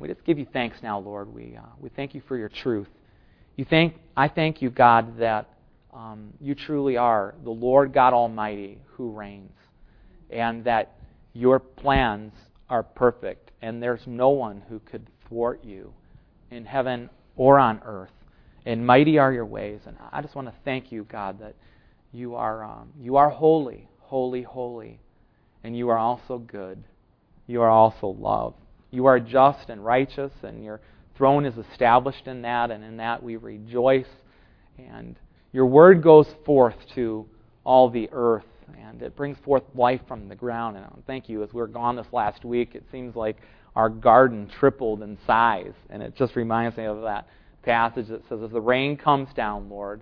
We just give you thanks now, Lord. We, uh, we thank you for your truth. You thank, I thank you, God, that um, you truly are the Lord God Almighty who reigns, and that your plans are perfect, and there's no one who could thwart you in heaven or on earth. And mighty are your ways. And I just want to thank you, God, that you are, um, you are holy, holy, holy. And you are also good. You are also love. You are just and righteous, and your throne is established in that, and in that we rejoice. And your word goes forth to all the earth, and it brings forth life from the ground. And thank you. As we were gone this last week, it seems like our garden tripled in size, and it just reminds me of that passage that says, As the rain comes down, Lord,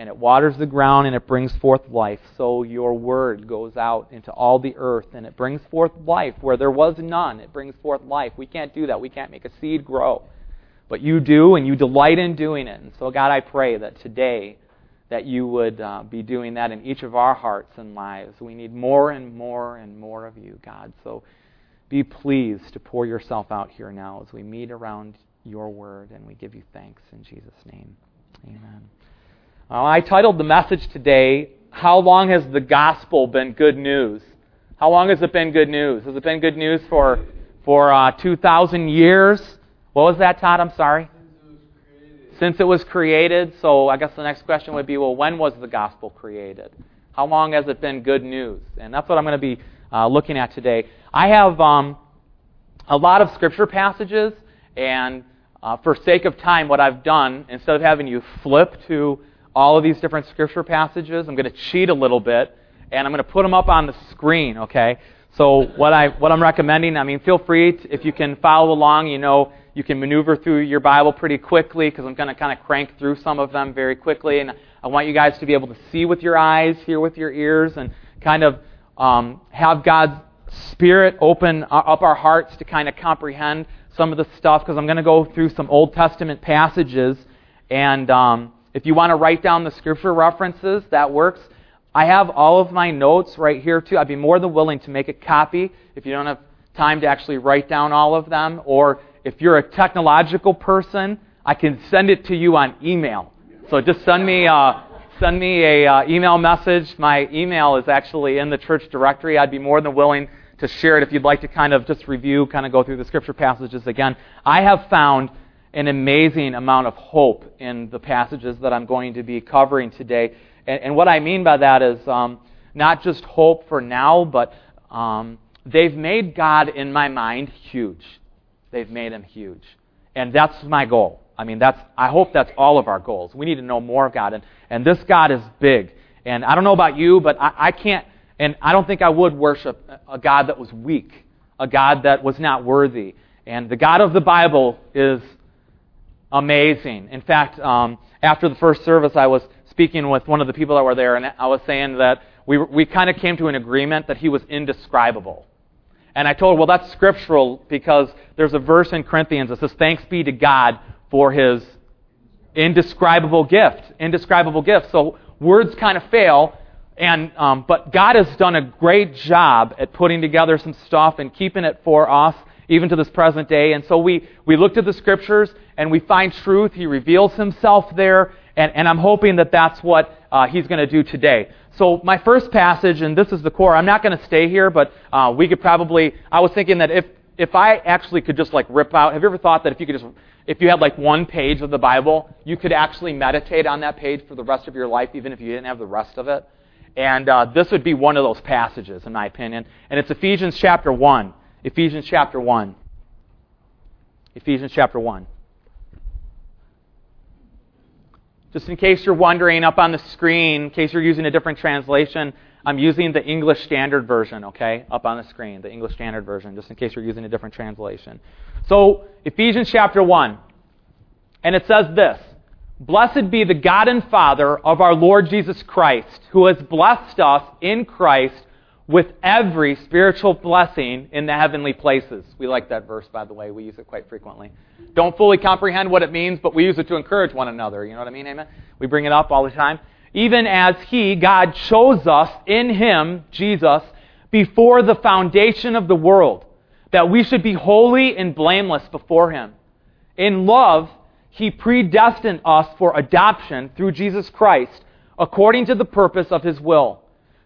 and it waters the ground and it brings forth life, so your word goes out into all the earth and it brings forth life. Where there was none, it brings forth life. We can't do that. We can't make a seed grow. But you do, and you delight in doing it. And so, God, I pray that today that you would uh, be doing that in each of our hearts and lives. We need more and more and more of you, God. So be pleased to pour yourself out here now as we meet around your word, and we give you thanks in Jesus' name. Amen. Uh, I titled the message today, How Long Has the Gospel Been Good News? How long has it been good news? Has it been good news for, for uh, 2,000 years? What was that, Todd? I'm sorry? Since it was created. So I guess the next question would be, well, when was the gospel created? How long has it been good news? And that's what I'm going to be uh, looking at today. I have um, a lot of scripture passages, and uh, for sake of time, what I've done, instead of having you flip to all of these different scripture passages, I'm going to cheat a little bit, and I'm going to put them up on the screen, okay? So what, I, what I'm recommending, I mean, feel free, to, if you can follow along, you know, you can maneuver through your Bible pretty quickly because I'm going to kind of crank through some of them very quickly. And I want you guys to be able to see with your eyes, hear with your ears, and kind of um, have God's Spirit open up our hearts to kind of comprehend some of the stuff because I'm going to go through some Old Testament passages. And um, if you want to write down the scripture references, that works. I have all of my notes right here too. I'd be more than willing to make a copy if you don't have time to actually write down all of them. Or if you're a technological person, I can send it to you on email. So just send me uh, send me a uh, email message. My email is actually in the church directory. I'd be more than willing to share it if you'd like to kind of just review, kind of go through the scripture passages again. I have found an amazing amount of hope in the passages that I'm going to be covering today. And, and what I mean by that is um, not just hope for now, but um, they've made God, in my mind, huge. They've made him huge. And that's my goal. I mean, that's, I hope that's all of our goals. We need to know more of God. And, and this God is big. And I don't know about you, but I, I can't and I don't think I would worship a God that was weak, a God that was not worthy. And the God of the Bible is amazing. In fact, um, after the first service, I was speaking with one of the people that were there, and I was saying that we, we kind of came to an agreement that he was indescribable. And I told her, well, that's scriptural because there's a verse in Corinthians that says, Thanks be to God for his indescribable gift. Indescribable gift. So words kind of fail, and, um, but God has done a great job at putting together some stuff and keeping it for us, even to this present day. And so we, we looked at the scriptures and we find truth. He reveals himself there. And, and I'm hoping that that's what uh, he's going to do today. So my first passage, and this is the core. I'm not going to stay here, but uh, we could probably. I was thinking that if if I actually could just like rip out. Have you ever thought that if you could just if you had like one page of the Bible, you could actually meditate on that page for the rest of your life, even if you didn't have the rest of it? And uh, this would be one of those passages, in my opinion. And it's Ephesians chapter 1. Ephesians chapter 1. Ephesians chapter 1. Just in case you're wondering, up on the screen, in case you're using a different translation, I'm using the English Standard Version, okay? Up on the screen, the English Standard Version, just in case you're using a different translation. So, Ephesians chapter 1. And it says this Blessed be the God and Father of our Lord Jesus Christ, who has blessed us in Christ with every spiritual blessing in the heavenly places. We like that verse, by the way. We use it quite frequently. Don't fully comprehend what it means, but we use it to encourage one another. You know what I mean? Amen? We bring it up all the time. Even as He, God, chose us in Him, Jesus, before the foundation of the world that we should be holy and blameless before Him. In love, He predestined us for adoption through Jesus Christ, according to the purpose of His will,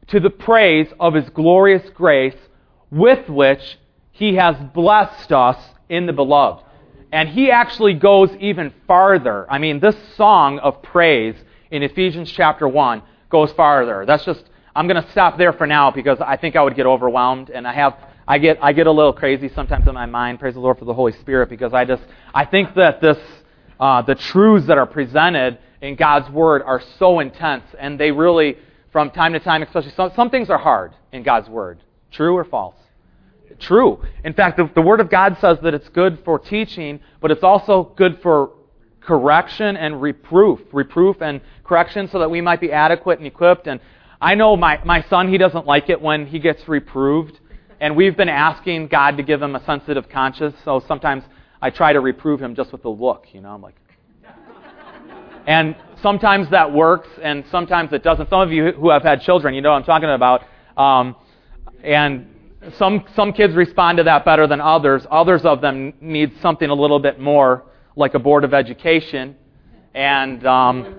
to the praise of His glorious grace, with which He has blessed us in the beloved. And He actually goes even farther. I mean, this song of praise in Ephesians chapter 1 goes farther. That's just, I'm going to stop there for now because I think I would get overwhelmed and I have I get I get a little crazy sometimes in my mind. Praise the Lord for the Holy Spirit because I just I think that this uh, the truths that are presented in God's Word are so intense and they really from time to time, especially some, some things are hard in God's Word. True or false? True. In fact, the, the Word of God says that it's good for teaching, but it's also good for correction and reproof, reproof and correction, so that we might be adequate and equipped. And I know my, my son, he doesn't like it when he gets reproved. And we've been asking God to give him a sensitive conscience, so sometimes I try to reprove him just with a look, you know, I'm like. and sometimes that works, and sometimes it doesn't. Some of you who have had children, you know what I'm talking about. Um, and some some kids respond to that better than others. Others of them need something a little bit more, like a board of education, and um,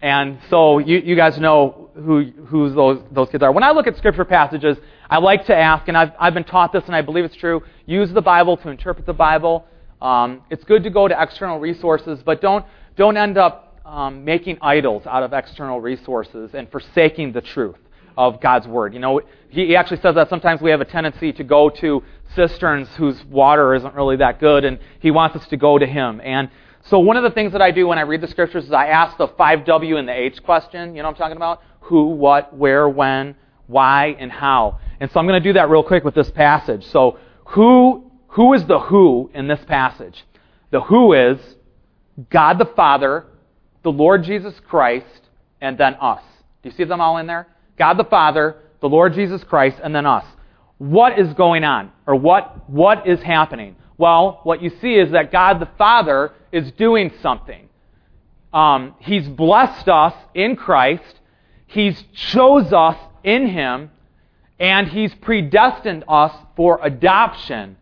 and so you you guys know who who those those kids are. When I look at scripture passages, I like to ask, and I've, I've been taught this and I believe it's true use the Bible to interpret the Bible. Um, it's good to go to external resources, but don't, don't end up um, making idols out of external resources and forsaking the truth of God's Word. You know, he, actually says that sometimes we have a tendency to go to cisterns whose water isn't really that good, and he wants us to go to Him. And so one of the things that I do when I read the Scriptures is I ask the 5W and the H question. You know what I'm talking about? Who, what, where, when, why, and how. And so I'm going to do that real quick with this passage. So, who, who is the who in this passage? The who is God the Father, the Lord Jesus Christ, and then us. Do you see them all in there? God the Father, the Lord Jesus Christ, and then us. What is going on? Or what, what is happening? Well, what you see is that God the Father is doing something. Um, he's blessed us in Christ. He's chose us in Him and He's predestined us for adoption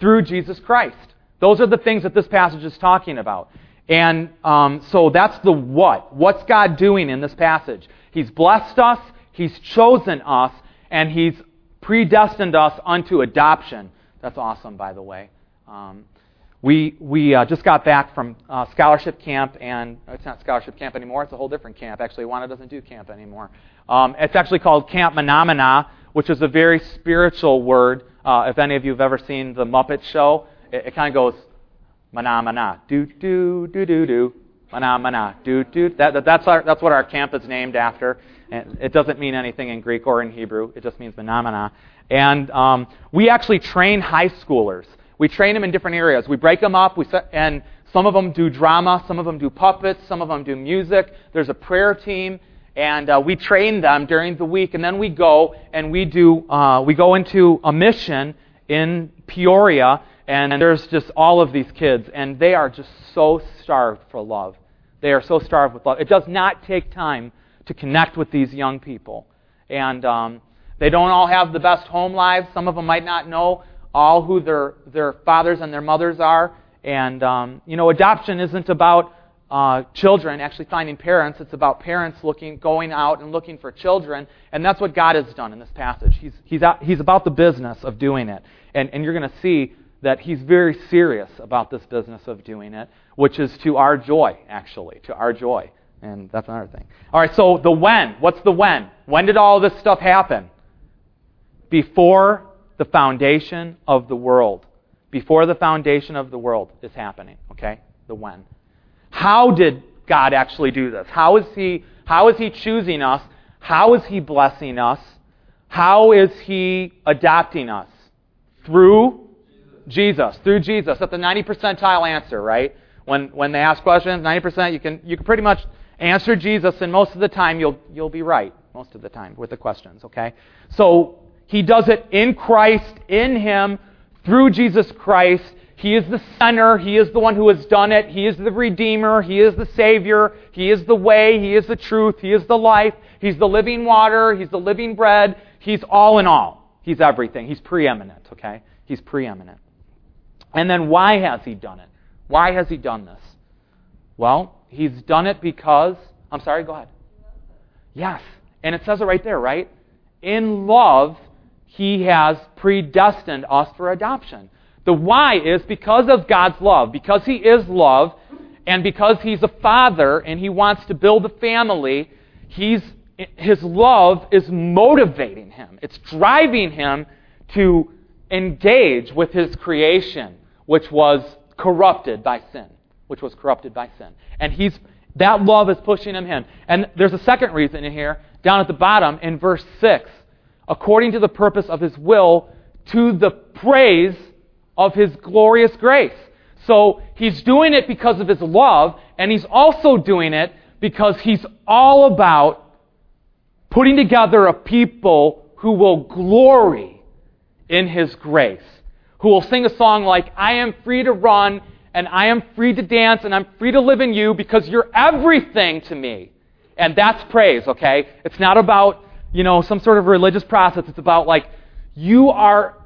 through Jesus Christ. Those are the things that this passage is talking about. And um, so that's the what. What's God doing in this passage? He's blessed us, He's chosen us, and He's predestined us unto adoption. That's awesome, by the way. Um, we we uh, just got back from uh, scholarship camp, and it's not scholarship camp anymore. It's a whole different camp. Actually, Awana doesn't do camp anymore. Um, it's actually called Camp Manamana, which is a very spiritual word. Uh, if any of you have ever seen the Muppet Show, it, it kind of goes mana mana do do do do do mana mana do do. That, that, that's our, that's what our camp is named after. And it doesn't mean anything in Greek or in Hebrew. It just means mana mana. And um, we actually train high schoolers. We train them in different areas. We break them up. We set, and some of them do drama. Some of them do puppets. Some of them do music. There's a prayer team and uh, we train them during the week, and then we go and we do uh, we go into a mission in Peoria, and there's just all of these kids, and they are just so starved for love. They are so starved with love. It does not take time to connect with these young people, and um, they don't all have the best home lives. Some of them might not know all who their their fathers and their mothers are, and um, you know, adoption isn't about uh, children actually finding parents. It's about parents looking, going out and looking for children, and that's what God has done in this passage. He's he's out, he's about the business of doing it, and and you're going to see that he's very serious about this business of doing it, which is to our joy, actually, to our joy, and that's another thing. All right, so the when. What's the when? When did all this stuff happen? Before the foundation of the world. Before the foundation of the world is happening. Okay, the when. How did God actually do this? How is He, how is he choosing us? How is He blessing us? How is He adopting us? Through Jesus. Through Jesus. That's the 90 percentile answer, right? When, when they ask questions, 90%, you can, you can pretty much answer Jesus, and most of the time you'll, you'll be right. Most of the time with the questions, okay? So, He does it in Christ, in Him, through Jesus Christ, he is the center. He is the one who has done it. He is the Redeemer. He is the Savior. He is the way. He is the truth. He is the life. He's the living water. He's the living bread. He's all in all. He's everything. He's preeminent, okay? He's preeminent. And then why has he done it? Why has he done this? Well, he's done it because. I'm sorry, go ahead. Yes. And it says it right there, right? In love, he has predestined us for adoption. The why is because of God's love, because he is love, and because he's a father and he wants to build a family, he's, his love is motivating him. It's driving him to engage with his creation, which was corrupted by sin. Which was corrupted by sin. And he's that love is pushing him in. And there's a second reason in here, down at the bottom in verse 6. According to the purpose of his will, to the praise of his glorious grace. So he's doing it because of his love, and he's also doing it because he's all about putting together a people who will glory in his grace, who will sing a song like, I am free to run, and I am free to dance, and I'm free to live in you because you're everything to me. And that's praise, okay? It's not about, you know, some sort of religious process. It's about like, you are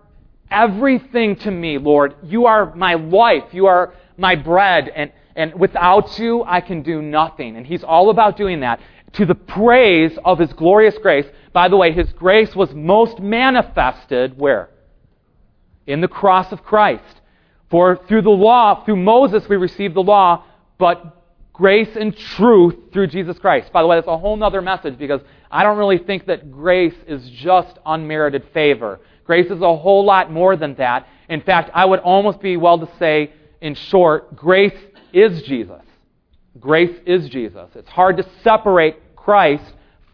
everything to me, Lord. You are my life. You are my bread. And, and without you, I can do nothing. And he's all about doing that to the praise of his glorious grace. By the way, his grace was most manifested where? In the cross of Christ. For through the law, through Moses, we received the law, but grace and truth through Jesus Christ. By the way, that's a whole other message because I don't really think that grace is just unmerited favor. Grace is a whole lot more than that. In fact, I would almost be well to say, in short, grace is Jesus. Grace is Jesus. It's hard to separate Christ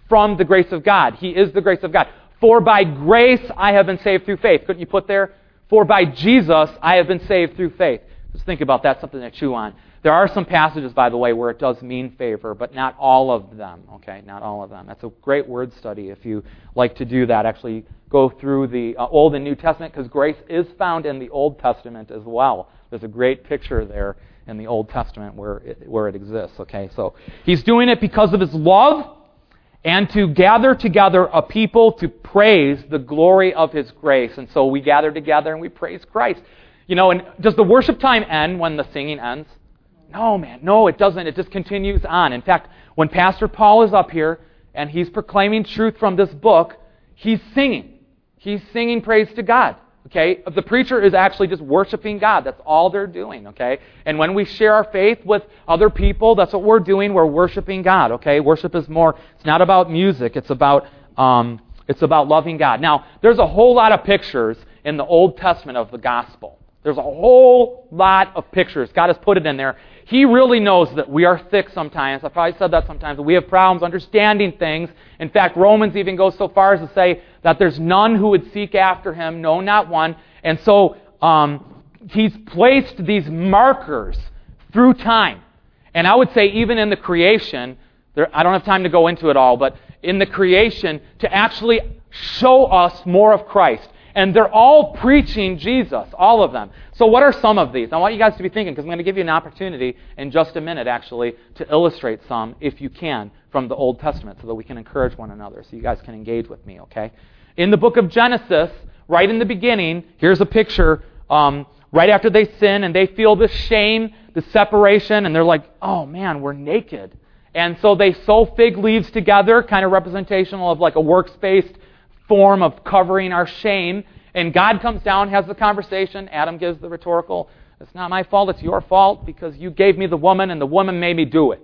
from the grace of God. He is the grace of God. For by grace I have been saved through faith. Couldn't you put there? For by Jesus I have been saved through faith. Just think about that, something to chew on. There are some passages, by the way, where it does mean favor, but not all of them. Okay, not all of them. That's a great word study if you like to do that. Actually, go through the uh, Old and New Testament because grace is found in the Old Testament as well. There's a great picture there in the Old Testament where it, where it exists. Okay, so he's doing it because of his love and to gather together a people to praise the glory of his grace. And so we gather together and we praise Christ. You know, and does the worship time end when the singing ends? No, man, no, it doesn't. It just continues on. In fact, when Pastor Paul is up here and he's proclaiming truth from this book, he's singing. He's singing praise to God. Okay? The preacher is actually just worshiping God. That's all they're doing. Okay? And when we share our faith with other people, that's what we're doing. We're worshiping God. Okay? Worship is more, it's not about music, it's about, um, it's about loving God. Now, there's a whole lot of pictures in the Old Testament of the gospel. There's a whole lot of pictures. God has put it in there. He really knows that we are thick sometimes. I've probably said that sometimes. We have problems understanding things. In fact, Romans even goes so far as to say that there's none who would seek after him, no, not one. And so um, he's placed these markers through time. And I would say, even in the creation, there, I don't have time to go into it all, but in the creation, to actually show us more of Christ. And they're all preaching Jesus, all of them. So, what are some of these? I want you guys to be thinking, because I'm going to give you an opportunity in just a minute, actually, to illustrate some, if you can, from the Old Testament, so that we can encourage one another, so you guys can engage with me, okay? In the book of Genesis, right in the beginning, here's a picture. Um, right after they sin and they feel the shame, the separation, and they're like, oh man, we're naked. And so they sew fig leaves together, kind of representational of like a works based form of covering our shame. And God comes down, has the conversation. Adam gives the rhetorical, it's not my fault, it's your fault because you gave me the woman and the woman made me do it.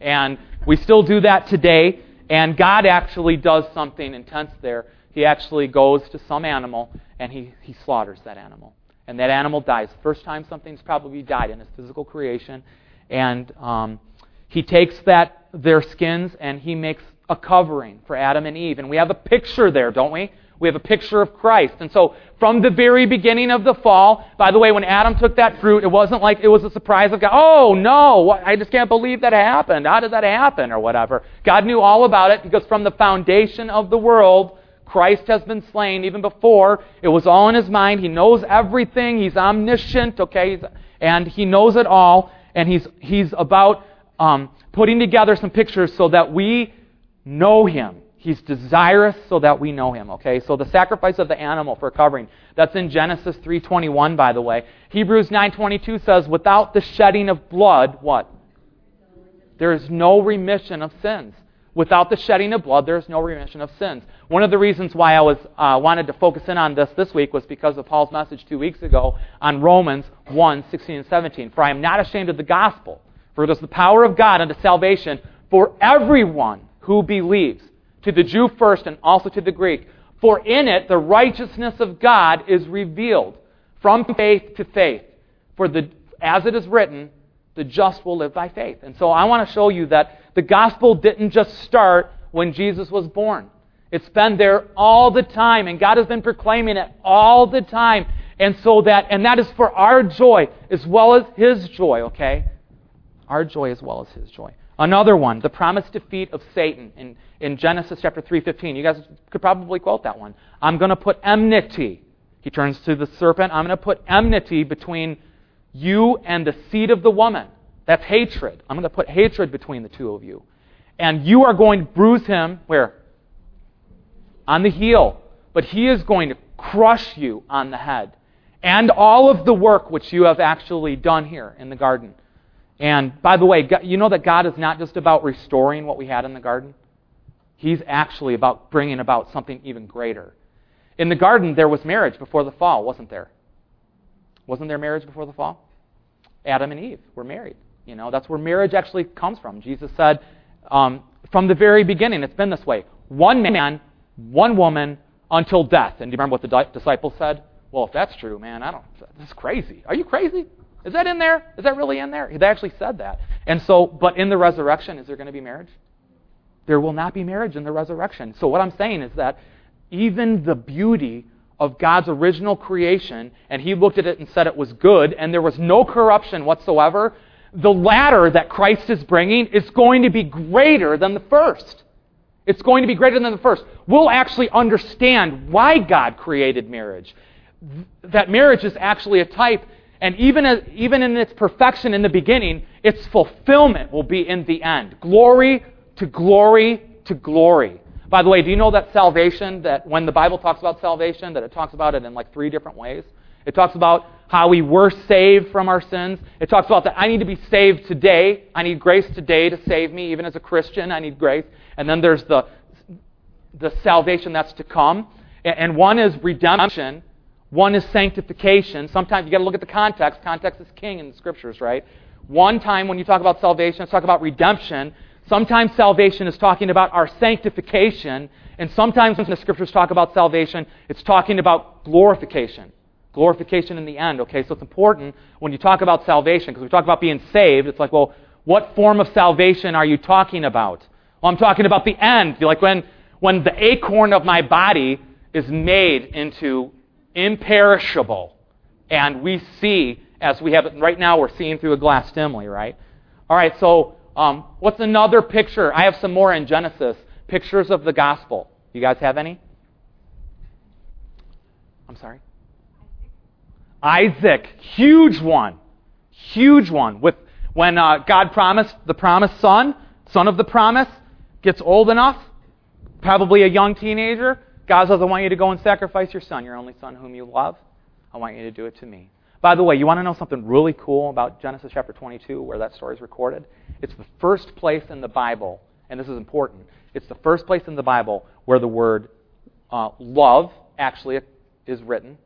And we still do that today. And God actually does something intense there. He actually goes to some animal and he, he slaughters that animal. And that animal dies. First time something's probably died in his physical creation. And um, he takes that their skins and he makes a covering for Adam and Eve. And we have a picture there, don't we? We have a picture of Christ. And so, from the very beginning of the fall, by the way, when Adam took that fruit, it wasn't like it was a surprise of God. Oh, no, I just can't believe that happened. How did that happen? Or whatever. God knew all about it because from the foundation of the world, Christ has been slain even before. It was all in his mind. He knows everything. He's omniscient, okay? And he knows it all. And he's, he's about um, putting together some pictures so that we know him He's desirous so that we know him, okay? So the sacrifice of the animal for covering, that's in Genesis 3:21 by the way. Hebrews 9:22 says without the shedding of blood, what? There is no remission of sins. Without the shedding of blood, there is no remission of sins. One of the reasons why I was uh, wanted to focus in on this this week was because of Paul's message two weeks ago on Romans 1, 16 and 17. For I am not ashamed of the gospel, for it is the power of God unto salvation for everyone who believes to the Jew first and also to the Greek. For in it the righteousness of God is revealed from faith to faith. For the, as it is written, the just will live by faith. And so I want to show you that the gospel didn't just start when Jesus was born. It's been there all the time, and God has been proclaiming it all the time. And so that, and that is for our joy as well as His joy, okay? Our joy as well as His joy. Another one, the promised defeat of Satan in, in Genesis chapter 3.15. You guys could probably quote that one. I'm going to put enmity. He turns to the serpent. I'm going to put enmity between you and the seed of the woman. That's hatred. I'm going to put hatred between the two of you. And you are going to bruise him where? On the heel. But he is going to crush you on the head. And all of the work which you have actually done here in the garden. And by the way, you know that God is not just about restoring what we had in the garden? He's actually about bringing about something even greater. In the garden, there was marriage before the fall, wasn't there? Wasn't there marriage before the fall? Adam and Eve were married. You know, that's where marriage actually comes from. Jesus said um, from the very beginning, it's been this way one man, one woman, until death. And do you remember what the disciples said? Well, if that's true, man, I don't. This is crazy. Are you crazy? Is that in there? Is that really in there? They actually said that. And so, but in the resurrection, is there going to be marriage? There will not be marriage in the resurrection. So, what I'm saying is that even the beauty of God's original creation, and He looked at it and said it was good, and there was no corruption whatsoever, the latter that Christ is bringing is going to be greater than the first. It's going to be greater than the first. We'll actually understand why God created marriage. That marriage is actually a type and even, as, even in its perfection in the beginning, its fulfillment will be in the end. Glory to glory to glory. By the way, do you know that salvation, that when the Bible talks about salvation, that it talks about it in like three different ways? It talks about how we were saved from our sins. It talks about that I need to be saved today. I need grace today to save me. Even as a Christian, I need grace. And then there's the, the salvation that's to come. And one is redemption, one is sanctification. Sometimes you got to look at the context. Context is king in the scriptures, right? One time when you talk about salvation, it's talking about redemption. Sometimes salvation is talking about our sanctification. And sometimes when the scriptures talk about salvation, it's talking about glorification. Glorification in the end, okay? So it's important when you talk about salvation, because we talk about being saved, it's like, well, what form of salvation are you talking about? Well, I'm talking about the end. Like when, when the acorn of my body is made into imperishable. And we see, as we have it right now, we're seeing through a glass dimly, right? All right, so um, what's another picture? I have some more in Genesis. Pictures of the gospel. You guys have any? I'm sorry? Isaac, huge one. Huge one. With when uh, God promised the promised son, son of the promise, gets old enough, probably a young teenager, God says, I want you to go and sacrifice your son, your only son whom you love. I want you to do it to me. By the way, you want to know something really cool about Genesis chapter 22, where that story is recorded? It's the first place in the Bible, and this is important. It's the first place in the Bible where the word uh, love actually is written.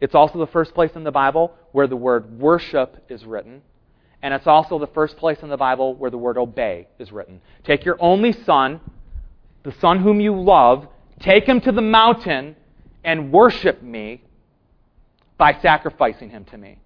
It's also the first place in the Bible where the word worship is written. And it's also the first place in the Bible where the word obey is written. Take your only son, the son whom you love, Take him to the mountain and worship me by sacrificing him to me.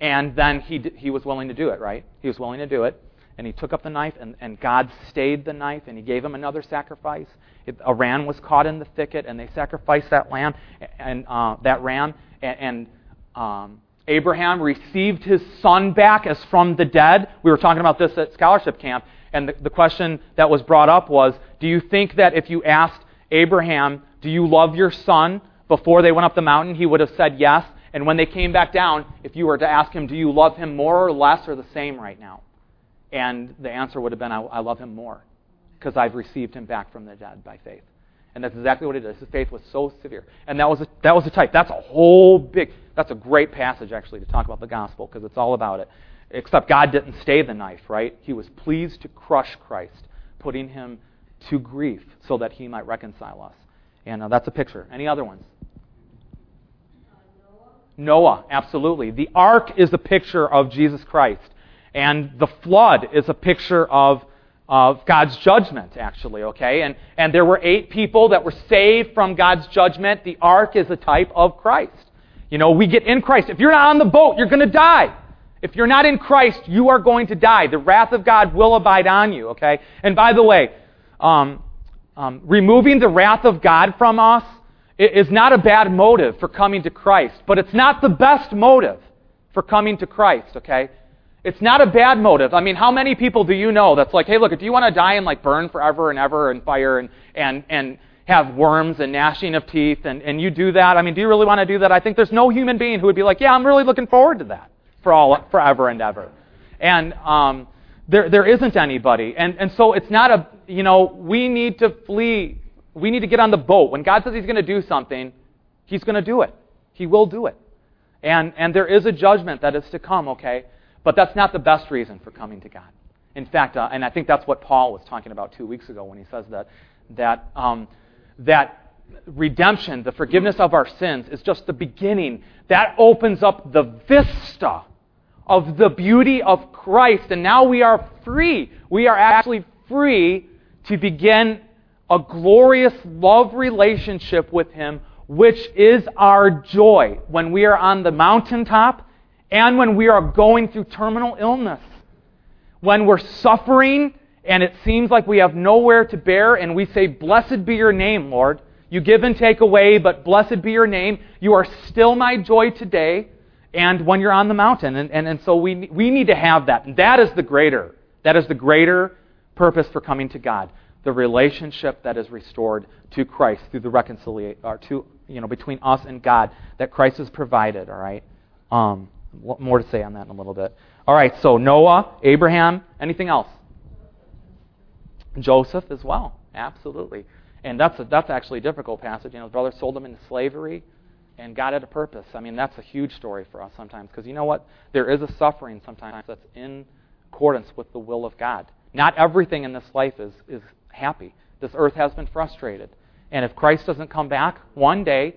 And then he, he was willing to do it, right? He was willing to do it. And he took up the knife, and, and God stayed the knife, and he gave him another sacrifice. It, a ram was caught in the thicket, and they sacrificed that lamb and uh, that ram. And, and um, Abraham received his son back as from the dead. We were talking about this at scholarship camp, and the, the question that was brought up was Do you think that if you asked Abraham, Do you love your son? Before they went up the mountain, he would have said yes. And when they came back down, if you were to ask him, Do you love him more or less or the same right now? And the answer would have been, I, I love him more. because I've received him back from the dead by faith. And that's exactly what it is. His faith was so severe. And that was a, that was a type. That's a whole big, that's a great passage, actually, to talk about the gospel, because it's all about it. Except God didn't stay the knife, right? He was pleased to crush Christ, putting him to grief so that he might reconcile us. And uh, that's a picture. Any other ones? Noah, absolutely. The ark is a picture of Jesus Christ. And the flood is a picture of, of God's judgment, actually, okay? And, and there were eight people that were saved from God's judgment. The ark is a type of Christ. You know, we get in Christ. If you're not on the boat, you're going to die. If you're not in Christ, you are going to die. The wrath of God will abide on you, okay? And by the way, um, um, removing the wrath of God from us is not a bad motive for coming to Christ, but it's not the best motive for coming to Christ, okay? It's not a bad motive. I mean, how many people do you know that's like, hey, look, do you want to die and like burn forever and ever in fire and, and, and have worms and gnashing of teeth and, and you do that? I mean, do you really want to do that? I think there's no human being who would be like, yeah, I'm really looking forward to that for all forever and ever. And um, there, there isn't anybody. And, and so it's not a, you know, we need to flee. We need to get on the boat. When God says He's going to do something, He's going to do it. He will do it. And, and there is a judgment that is to come, okay? But that's not the best reason for coming to God. In fact, uh, and I think that's what Paul was talking about two weeks ago when he says that, that, um, that redemption, the forgiveness of our sins, is just the beginning. That opens up the vista of the beauty of Christ. And now we are free. We are actually free to begin a glorious love relationship with Him, which is our joy when we are on the mountaintop and when we are going through terminal illness, when we're suffering and it seems like we have nowhere to bear, and we say, Blessed be your name, Lord. You give and take away, but blessed be your name. You are still my joy today, and when you're on the mountain. And, and, and so we, we need to have that. And that is the greater. That is the greater purpose for coming to God. The relationship that is restored to Christ through the reconciliation, or to, you know, between us and God that Christ has provided, all right? Um, more to say on that in a little bit. All right, so Noah, Abraham, anything else? Joseph as well, absolutely. And that's a, that's actually a difficult passage. You know, his brother sold him into slavery, and God had a purpose. I mean, that's a huge story for us sometimes because you know what? There is a suffering sometimes that's in accordance with the will of God. Not everything in this life is is happy. This earth has been frustrated, and if Christ doesn't come back one day,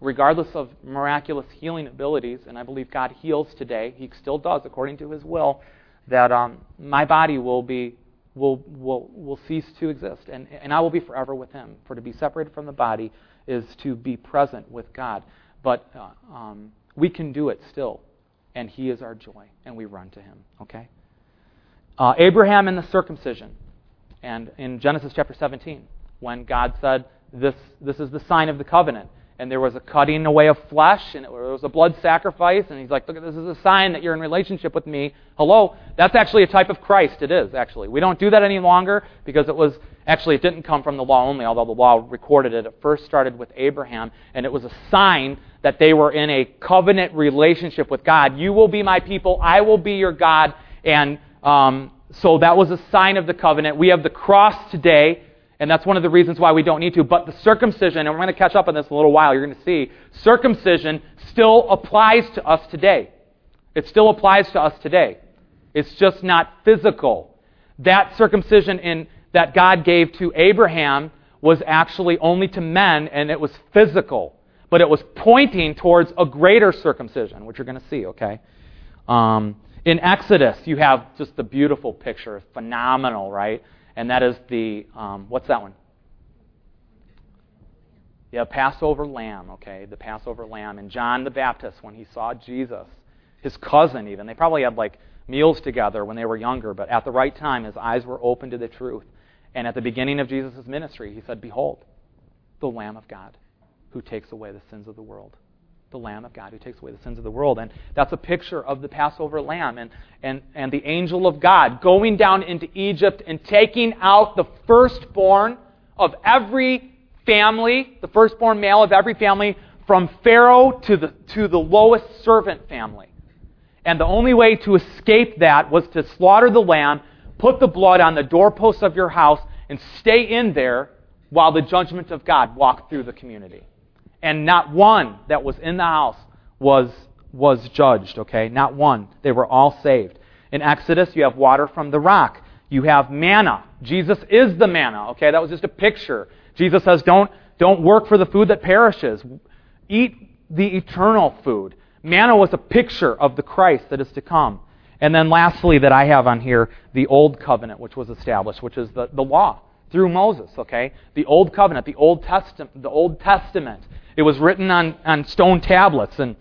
regardless of miraculous healing abilities, and I believe God heals today, He still does according to His will, that um, my body will be will will will cease to exist, and and I will be forever with Him. For to be separated from the body is to be present with God, but uh, um, we can do it still, and He is our joy, and we run to Him. Okay. Uh, Abraham and the circumcision, and in Genesis chapter 17, when God said, "This this is the sign of the covenant." And there was a cutting away of flesh, and it was a blood sacrifice, and he's like, look, this is a sign that you're in relationship with me. Hello? That's actually a type of Christ. It is, actually. We don't do that any longer because it was, actually, it didn't come from the law only, although the law recorded it. It first started with Abraham, and it was a sign that they were in a covenant relationship with God. You will be my people, I will be your God, and um, so that was a sign of the covenant. We have the cross today and that's one of the reasons why we don't need to. But the circumcision, and we're going to catch up on this in a little while, you're going to see, circumcision still applies to us today. It still applies to us today. It's just not physical. That circumcision in, that God gave to Abraham was actually only to men, and it was physical. But it was pointing towards a greater circumcision, which you're going to see, okay? Um, in Exodus, you have just the beautiful picture, phenomenal, right? And that is the um, what's that one? Yeah, Passover lamb. Okay, the Passover lamb. And John the Baptist, when he saw Jesus, his cousin even, they probably had like meals together when they were younger, but at the right time, his eyes were open to the truth. And at the beginning of Jesus' ministry, he said, "Behold, the Lamb of God, who takes away the sins of the world." The Lamb of God who takes away the sins of the world. And that's a picture of the Passover lamb and, and, and the angel of God going down into Egypt and taking out the firstborn of every family, the firstborn male of every family, from Pharaoh to the, to the lowest servant family. And the only way to escape that was to slaughter the lamb, put the blood on the doorposts of your house, and stay in there while the judgment of God walked through the community. And not one that was in the house was, was judged, okay? Not one. They were all saved. In Exodus, you have water from the rock. You have manna. Jesus is the manna, okay? That was just a picture. Jesus says, don't, don't work for the food that perishes. Eat the eternal food. Manna was a picture of the Christ that is to come. And then lastly, that I have on here, the Old Covenant, which was established, which is the, the law through Moses, okay? The Old Covenant, the Old Testament, the Old Testament. It was written on, on stone tablets, and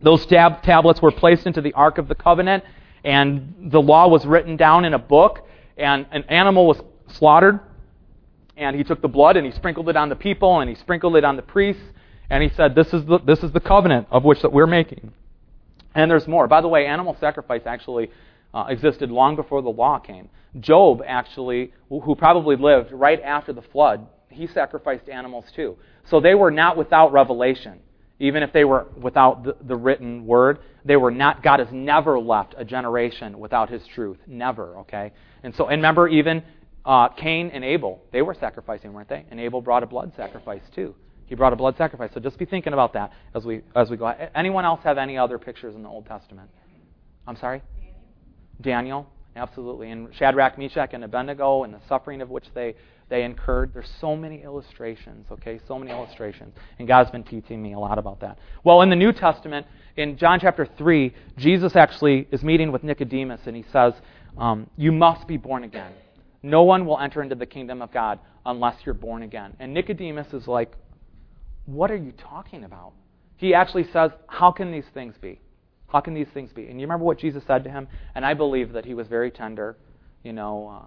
those tab- tablets were placed into the Ark of the Covenant, and the law was written down in a book, and an animal was slaughtered, and he took the blood and he sprinkled it on the people, and he sprinkled it on the priests, and he said, This is the, this is the covenant of which that we're making. And there's more. By the way, animal sacrifice actually uh, existed long before the law came. Job, actually, who probably lived right after the flood, he sacrificed animals too. So they were not without revelation. Even if they were without the, the written word, they were not. God has never left a generation without His truth. Never. Okay. And so, and remember, even uh, Cain and Abel, they were sacrificing, weren't they? And Abel brought a blood sacrifice too. He brought a blood sacrifice. So just be thinking about that as we as we go. Anyone else have any other pictures in the Old Testament? I'm sorry. Daniel, absolutely, and Shadrach, Meshach, and Abednego, and the suffering of which they they incurred. There's so many illustrations. Okay, so many illustrations, and God's been teaching me a lot about that. Well, in the New Testament, in John chapter three, Jesus actually is meeting with Nicodemus, and he says, um, "You must be born again." No one will enter into the kingdom of God unless you're born again. And Nicodemus is like, what are you talking about? He actually says, How can these things be? How can these things be? And you remember what Jesus said to him? And I believe that he was very tender, you know. Uh,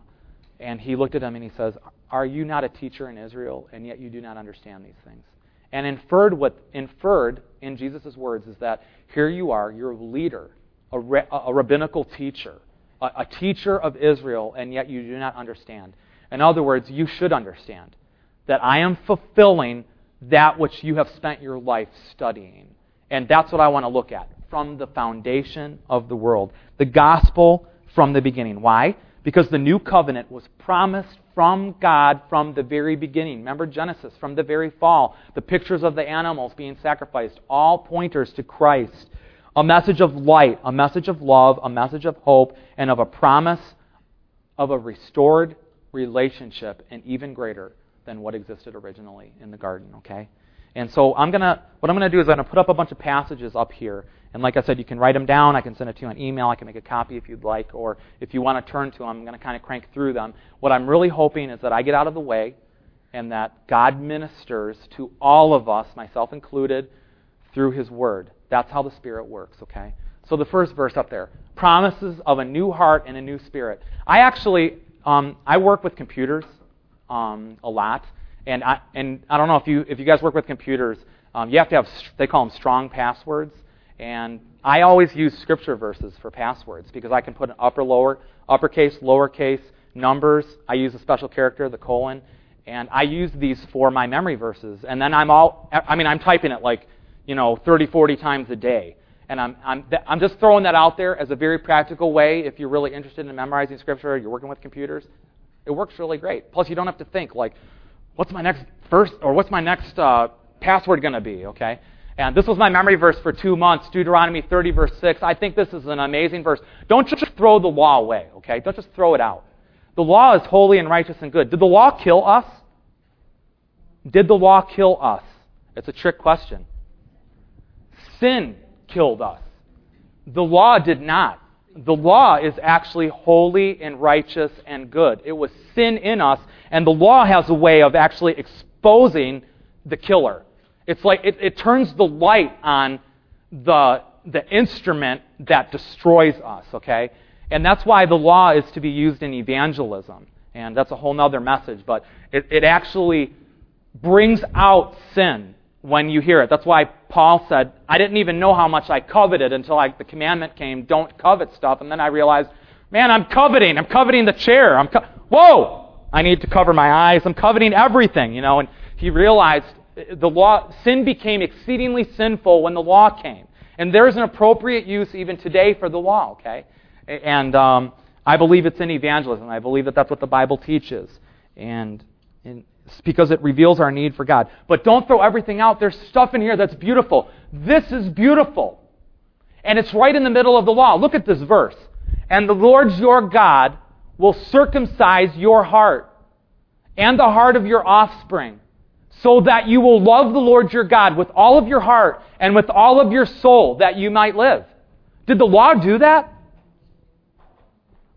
and he looked at him and he says, Are you not a teacher in Israel, and yet you do not understand these things? And inferred what inferred in Jesus' words is that here you are, you're a leader, a, a rabbinical teacher, a, a teacher of Israel, and yet you do not understand. In other words, you should understand that I am fulfilling that which you have spent your life studying. And that's what I want to look at from the foundation of the world. The gospel from the beginning. Why? Because the new covenant was promised from God from the very beginning. Remember Genesis, from the very fall. The pictures of the animals being sacrificed, all pointers to Christ. A message of light, a message of love, a message of hope, and of a promise of a restored relationship, and even greater, than what existed originally in the garden, okay? And so I'm gonna what I'm gonna do is I'm gonna put up a bunch of passages up here. And like I said, you can write them down. I can send it to you on email. I can make a copy if you'd like, or if you want to turn to them, I'm going to kind of crank through them. What I'm really hoping is that I get out of the way, and that God ministers to all of us, myself included, through His Word. That's how the Spirit works. Okay. So the first verse up there: promises of a new heart and a new spirit. I actually um, I work with computers um, a lot. And I, and I don't know if you, if you guys work with computers, um, you have to have, they call them strong passwords. And I always use scripture verses for passwords because I can put an upper, lower, uppercase, lowercase, numbers. I use a special character, the colon. And I use these for my memory verses. And then I'm all, I mean, I'm typing it like, you know, 30, 40 times a day. And I'm, I'm, I'm just throwing that out there as a very practical way if you're really interested in memorizing scripture, you're working with computers. It works really great. Plus, you don't have to think like, what's my next first or what's my next uh, password going to be? Okay. And this was my memory verse for two months, Deuteronomy 30, verse 6. I think this is an amazing verse. Don't just throw the law away, okay? Don't just throw it out. The law is holy and righteous and good. Did the law kill us? Did the law kill us? It's a trick question. Sin killed us. The law did not the law is actually holy and righteous and good. It was sin in us, and the law has a way of actually exposing the killer. It's like it, it turns the light on the, the instrument that destroys us, okay? And that's why the law is to be used in evangelism. And that's a whole other message, but it, it actually brings out sin when you hear it. That's why Paul said, I didn't even know how much I coveted until I, the commandment came, don't covet stuff. And then I realized, man, I'm coveting. I'm coveting the chair. I'm co- Whoa! I need to cover my eyes. I'm coveting everything, you know. And he realized the law, sin became exceedingly sinful when the law came. And there's an appropriate use even today for the law, okay? And um, I believe it's in evangelism. I believe that that's what the Bible teaches. and, and because it reveals our need for God. But don't throw everything out. There's stuff in here that's beautiful. This is beautiful. And it's right in the middle of the law. Look at this verse. And the Lord your God will circumcise your heart and the heart of your offspring, so that you will love the Lord your God with all of your heart and with all of your soul, that you might live. Did the law do that?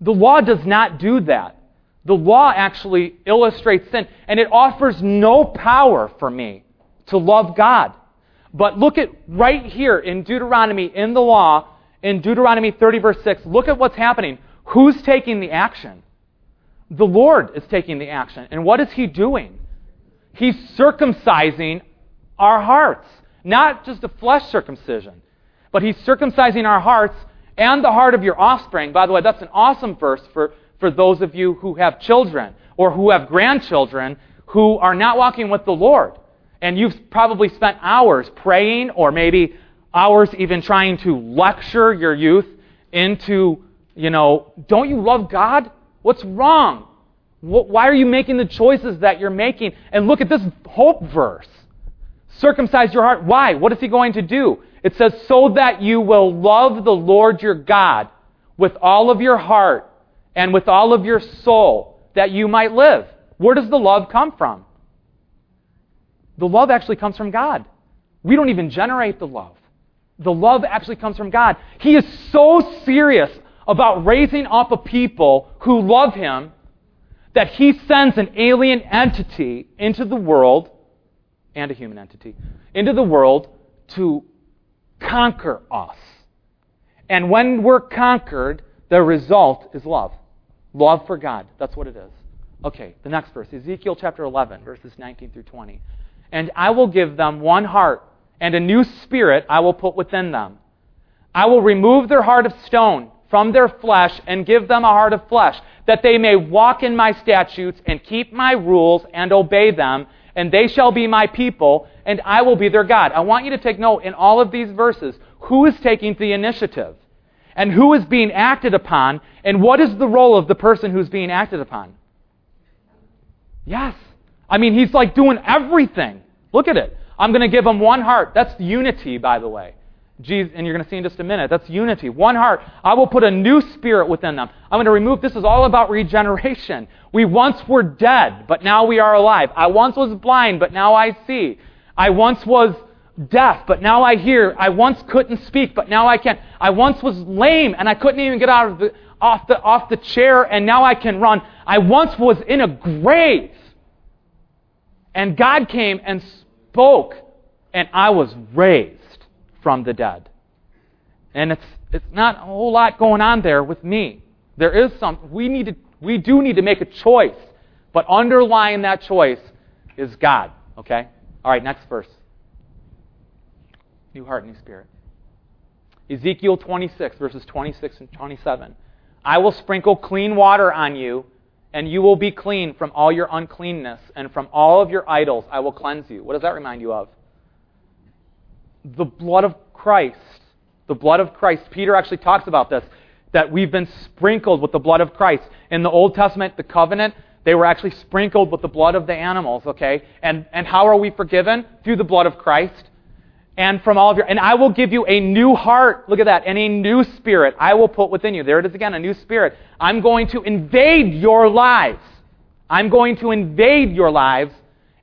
The law does not do that. The law actually illustrates sin, and it offers no power for me to love God. But look at right here in Deuteronomy, in the law, in Deuteronomy 30, verse 6, look at what's happening. Who's taking the action? The Lord is taking the action. And what is He doing? He's circumcising our hearts. Not just a flesh circumcision, but He's circumcising our hearts and the heart of your offspring. By the way, that's an awesome verse for, for those of you who have children or who have grandchildren who are not walking with the Lord. And you've probably spent hours praying or maybe hours even trying to lecture your youth into, you know, don't you love God? What's wrong? Why are you making the choices that you're making? And look at this hope verse. Circumcise your heart. Why? What is he going to do? It says, so that you will love the Lord your God with all of your heart and with all of your soul, that you might live. Where does the love come from? The love actually comes from God. We don't even generate the love. The love actually comes from God. He is so serious about raising up a people who love Him that He sends an alien entity into the world, and a human entity, into the world to conquer us. And when we're conquered, the result is love. Love for God. That's what it is. Okay, the next verse Ezekiel chapter 11, verses 19 through 20. And I will give them one heart, and a new spirit I will put within them. I will remove their heart of stone from their flesh and give them a heart of flesh, that they may walk in my statutes and keep my rules and obey them, and they shall be my people, and I will be their God. I want you to take note in all of these verses who is taking the initiative, and who is being acted upon, and what is the role of the person who's being acted upon. Yes. I mean, he's like doing everything. Look at it. I'm going to give them one heart. That's unity, by the way. Jesus, and you're going to see in just a minute. That's unity. One heart. I will put a new spirit within them. I'm going to remove, this is all about regeneration. We once were dead, but now we are alive. I once was blind, but now I see. I once was deaf, but now I hear. I once couldn't speak, but now I can. I once was lame, and I couldn't even get out of the, off, the, off the chair, and now I can run. I once was in a grave, and God came and spoke, and I was raised from the dead. And it's, it's not a whole lot going on there with me. There is some, we, need to, we do need to make a choice, but underlying that choice is God. Okay? All right, next verse. New heart, new spirit. Ezekiel 26, verses 26 and 27. I will sprinkle clean water on you, and you will be clean from all your uncleanness, and from all of your idols I will cleanse you. What does that remind you of? The blood of Christ. The blood of Christ. Peter actually talks about this, that we've been sprinkled with the blood of Christ. In the Old Testament, the covenant, they were actually sprinkled with the blood of the animals, okay? And, and how are we forgiven? Through the blood of Christ. And from all of your, and I will give you a new heart. Look at that. And a new spirit I will put within you. There it is again, a new spirit. I'm going to invade your lives. I'm going to invade your lives,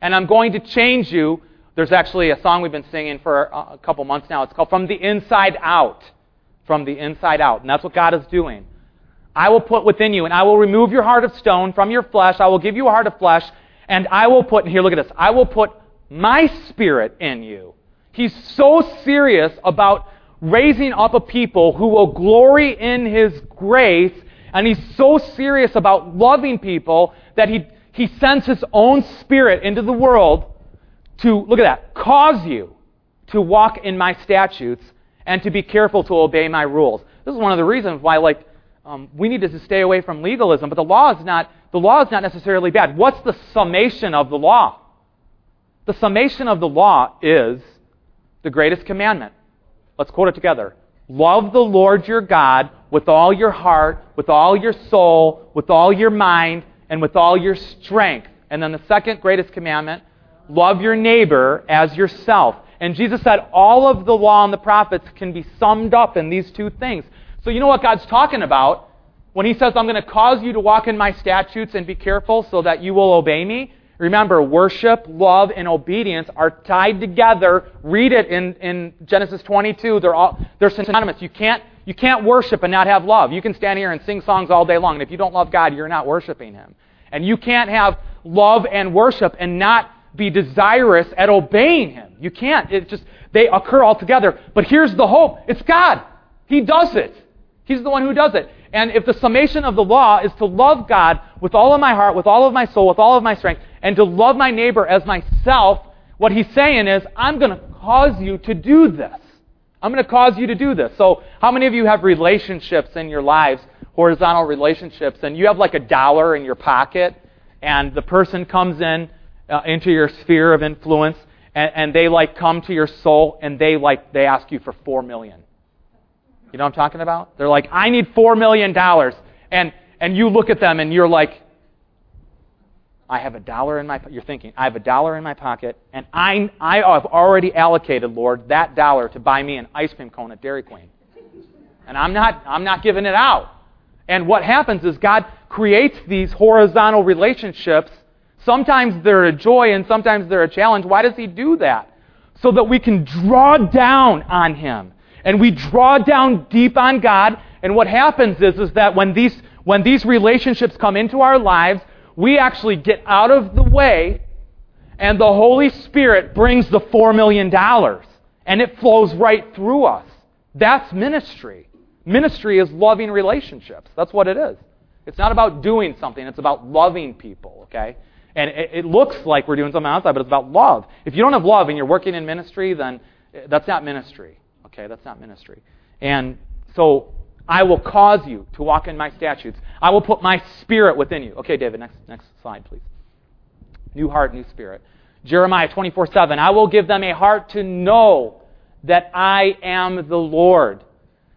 and I'm going to change you there's actually a song we've been singing for a couple months now. It's called From the Inside Out. From the Inside Out. And that's what God is doing. I will put within you, and I will remove your heart of stone from your flesh. I will give you a heart of flesh, and I will put, and here, look at this. I will put my spirit in you. He's so serious about raising up a people who will glory in his grace, and he's so serious about loving people that he, he sends his own spirit into the world to, look at that, cause you to walk in my statutes and to be careful to obey my rules. This is one of the reasons why, like, um, we need to stay away from legalism. But the law is not the law is not necessarily bad. What's the summation of the law? The summation of the law is the greatest commandment. Let's quote it together. Love the Lord your God with all your heart, with all your soul, with all your mind, and with all your strength. And then the second greatest commandment love your neighbor as yourself. And Jesus said all of the law and the prophets can be summed up in these two things. So you know what God's talking about when He says, I'm going to cause you to walk in my statutes and be careful so that you will obey me? Remember, worship, love, and obedience are tied together. Read it in, in Genesis 22. They're, all, they're synonymous. You can't, you can't worship and not have love. You can stand here and sing songs all day long, and if you don't love God, you're not worshiping Him. And you can't have love and worship and not be desirous at obeying Him. You can't. It just, they occur all together. But here's the hope it's God. He does it. He's the one who does it. And if the summation of the law is to love God with all of my heart, with all of my soul, with all of my strength, and to love my neighbor as myself, what he's saying is, I'm going to cause you to do this. I'm going to cause you to do this. So, how many of you have relationships in your lives, horizontal relationships, and you have like a dollar in your pocket, and the person comes in uh, into your sphere of influence, and, and they like come to your soul, and they like they ask you for four million. You know what I'm talking about? They're like, I need four million dollars, and and you look at them and you're like, I have a dollar in my. You're thinking, I have a dollar in my pocket, and I I have already allocated, Lord, that dollar to buy me an ice cream cone at Dairy Queen, and I'm not I'm not giving it out. And what happens is God creates these horizontal relationships. Sometimes they're a joy and sometimes they're a challenge. Why does He do that? So that we can draw down on Him and we draw down deep on God. And what happens is, is that when these, when these relationships come into our lives, we actually get out of the way, and the Holy Spirit brings the $4 million, and it flows right through us. That's ministry. Ministry is loving relationships. That's what it is. It's not about doing something, it's about loving people, okay? And it, it looks like we're doing something outside, but it's about love. If you don't have love and you're working in ministry, then eh, that's not ministry. Okay, that's not ministry. And so I will cause you to walk in my statutes. I will put my spirit within you. Okay, David, next, next slide, please. New heart, new spirit. Jeremiah 24 7. I will give them a heart to know that I am the Lord.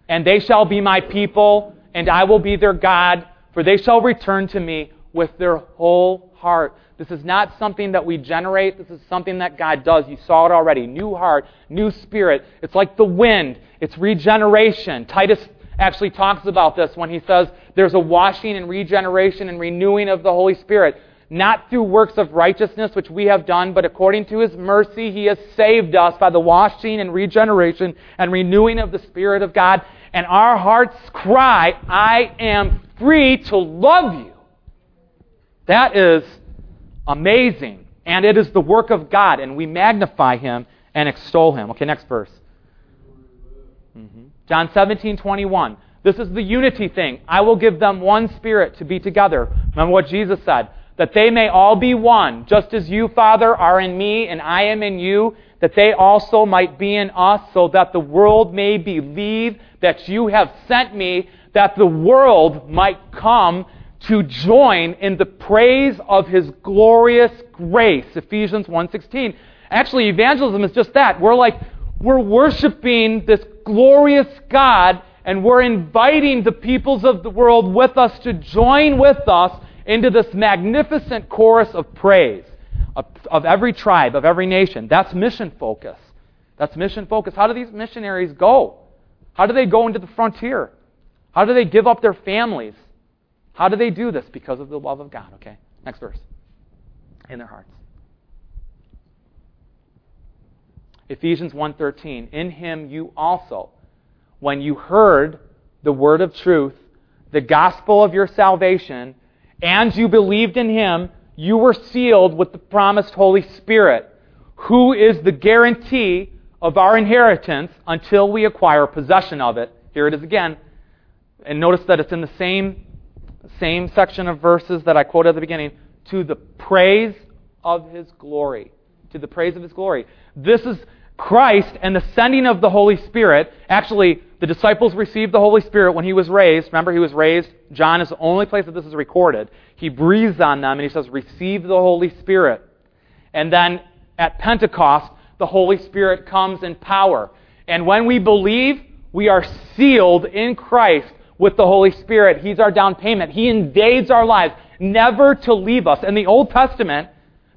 And they shall be my people, and I will be their God, for they shall return to me with their whole heart. This is not something that we generate. This is something that God does. You saw it already. New heart, new spirit. It's like the wind. It's regeneration. Titus actually talks about this when he says there's a washing and regeneration and renewing of the Holy Spirit. Not through works of righteousness which we have done, but according to his mercy, he has saved us by the washing and regeneration and renewing of the Spirit of God. And our hearts cry, I am free to love you. That is amazing. And it is the work of God, and we magnify him and extol him. Okay, next verse. Mm-hmm. John 17, 21. This is the unity thing. I will give them one spirit to be together. Remember what Jesus said? That they may all be one, just as you, Father, are in me and I am in you, that they also might be in us, so that the world may believe that you have sent me, that the world might come to join in the praise of his glorious grace. Ephesians 1.16 actually evangelism is just that. We're like we're worshiping this glorious god and we're inviting the peoples of the world with us to join with us into this magnificent chorus of praise of, of every tribe of every nation. That's mission focus. That's mission focus. How do these missionaries go? How do they go into the frontier? How do they give up their families how do they do this? Because of the love of God, okay? Next verse. In their hearts. Ephesians 1:13 In him you also when you heard the word of truth the gospel of your salvation and you believed in him you were sealed with the promised holy spirit who is the guarantee of our inheritance until we acquire possession of it here it is again and notice that it's in the same same section of verses that I quoted at the beginning, to the praise of his glory. To the praise of his glory. This is Christ and the sending of the Holy Spirit. Actually, the disciples received the Holy Spirit when he was raised. Remember, he was raised. John is the only place that this is recorded. He breathes on them and he says, Receive the Holy Spirit. And then at Pentecost, the Holy Spirit comes in power. And when we believe, we are sealed in Christ with the Holy Spirit. He's our down payment. He invades our lives, never to leave us. In the Old Testament,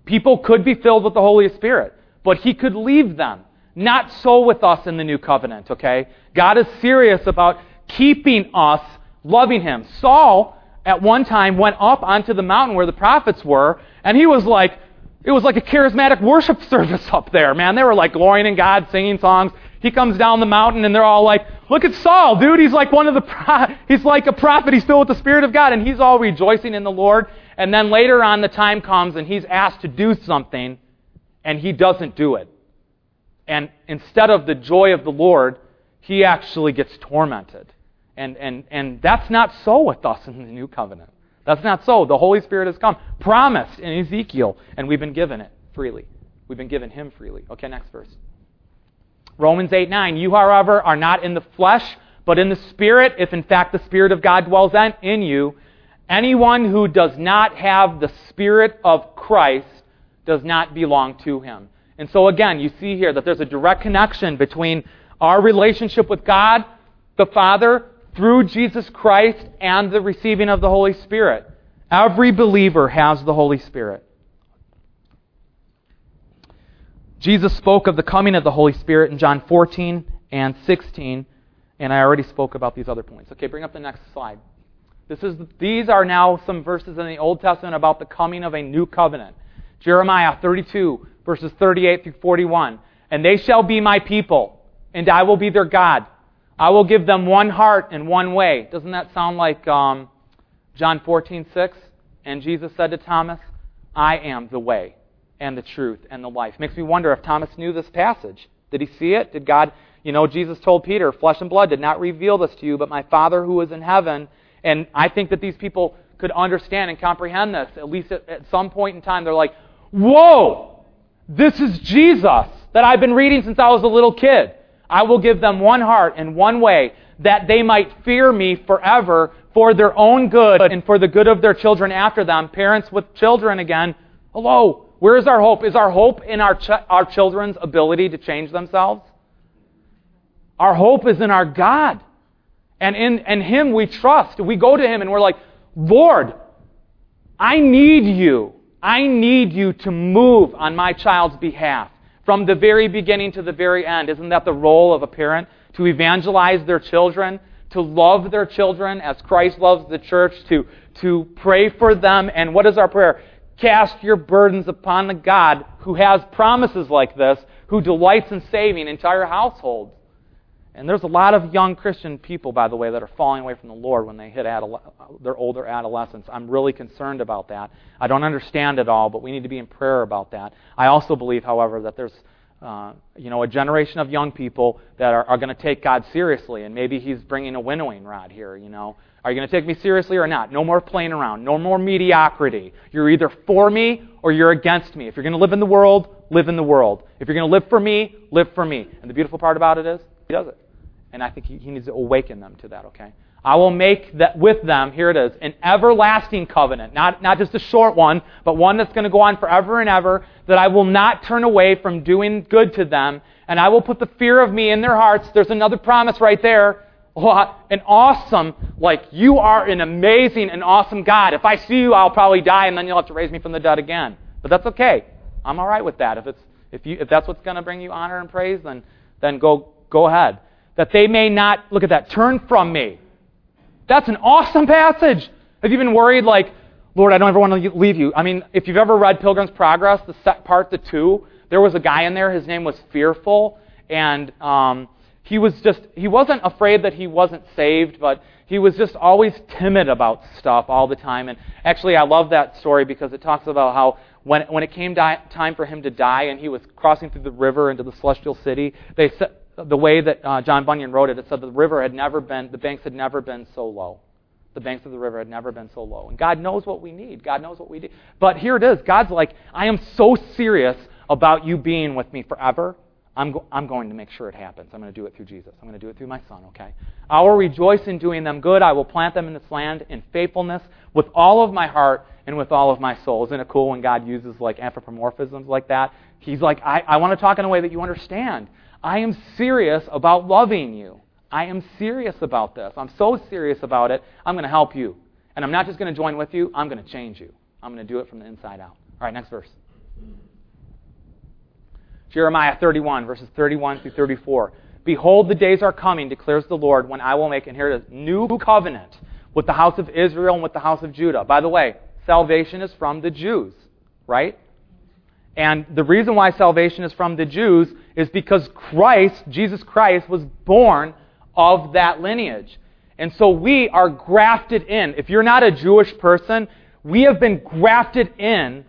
people could be filled with the Holy Spirit, but He could leave them. Not so with us in the new covenant, okay? God is serious about keeping us loving Him. Saul, at one time, went up onto the mountain where the prophets were, and he was like, it was like a charismatic worship service up there, man. They were like glorying in God, singing songs. He comes down the mountain and they're all like, look at Saul, dude. He's like one of the, pro- he's like a prophet. He's filled with the Spirit of God and he's all rejoicing in the Lord. And then later on the time comes and he's asked to do something and he doesn't do it. And instead of the joy of the Lord, he actually gets tormented. And, and, and that's not so with us in the new covenant. That's not so. The Holy Spirit has come, promised in Ezekiel, and we've been given it freely. We've been given Him freely. Okay, next verse. Romans 8 9. You, however, are not in the flesh, but in the Spirit, if in fact the Spirit of God dwells in you. Anyone who does not have the Spirit of Christ does not belong to Him. And so, again, you see here that there's a direct connection between our relationship with God, the Father, through Jesus Christ, and the receiving of the Holy Spirit. Every believer has the Holy Spirit. Jesus spoke of the coming of the Holy Spirit in John 14 and 16, and I already spoke about these other points. Okay, bring up the next slide. This is, these are now some verses in the Old Testament about the coming of a new covenant. Jeremiah 32, verses 38 through 41. And they shall be my people, and I will be their God. I will give them one heart and one way. Doesn't that sound like um, John 14, 6? And Jesus said to Thomas, I am the way and the truth and the life. Makes me wonder if Thomas knew this passage. Did he see it? Did God, you know, Jesus told Peter, flesh and blood did not reveal this to you, but my Father who is in heaven. And I think that these people could understand and comprehend this. At least at, at some point in time, they're like, whoa, this is Jesus that I've been reading since I was a little kid. I will give them one heart and one way that they might fear me forever for their own good and for the good of their children after them. Parents with children again. Hello. Where is our hope? Is our hope in our, ch- our children's ability to change themselves? Our hope is in our God. And in, in Him we trust. We go to Him and we're like, Lord, I need you. I need you to move on my child's behalf from the very beginning to the very end. Isn't that the role of a parent? To evangelize their children, to love their children as Christ loves the church, to, to pray for them. And what is our prayer? Cast your burdens upon the God who has promises like this, who delights in saving entire households. And there's a lot of young Christian people, by the way, that are falling away from the Lord when they hit adole- their older adolescence. I'm really concerned about that. I don't understand it all, but we need to be in prayer about that. I also believe, however, that there's uh, you know, a generation of young people that are, are going to take God seriously, and maybe He's bringing a winnowing rod here. You know, are you going to take me seriously or not? No more playing around. No more mediocrity. You're either for me or you're against me. If you're going to live in the world, live in the world. If you're going to live for me, live for me. And the beautiful part about it is, he does it. And I think he, he needs to awaken them to that, okay? I will make that with them, here it is, an everlasting covenant. Not, not just a short one, but one that's going to go on forever and ever, that I will not turn away from doing good to them, and I will put the fear of me in their hearts. There's another promise right there an awesome, like, you are an amazing and awesome God. If I see you, I'll probably die, and then you'll have to raise me from the dead again. But that's okay. I'm all right with that. If, it's, if, you, if that's what's going to bring you honor and praise, then, then go, go ahead. That they may not, look at that, turn from me. That's an awesome passage. Have you been worried, like, Lord, I don't ever want to leave you? I mean, if you've ever read Pilgrim's Progress, the set part, the two, there was a guy in there, his name was Fearful, and um, he was just, he wasn't afraid that he wasn't saved, but he was just always timid about stuff all the time. And actually, I love that story because it talks about how when, when it came di- time for him to die and he was crossing through the river into the celestial city, they said, the way that uh, John Bunyan wrote it, it said the river had never been, the banks had never been so low. The banks of the river had never been so low. And God knows what we need. God knows what we need. But here it is. God's like, I am so serious about you being with me forever I'm, go- I'm going to make sure it happens. I'm going to do it through Jesus. I'm going to do it through my son, okay? I will rejoice in doing them good. I will plant them in this land in faithfulness with all of my heart and with all of my soul. Isn't it cool when God uses like anthropomorphisms like that? He's like, I, I want to talk in a way that you understand. I am serious about loving you. I am serious about this. I'm so serious about it, I'm going to help you. And I'm not just going to join with you, I'm going to change you. I'm going to do it from the inside out. All right, next verse. Jeremiah 31, verses 31 through 34. Behold, the days are coming, declares the Lord, when I will make and here it is, new covenant with the house of Israel and with the house of Judah. By the way, salvation is from the Jews, right? And the reason why salvation is from the Jews is because Christ, Jesus Christ, was born of that lineage. And so we are grafted in. If you're not a Jewish person, we have been grafted in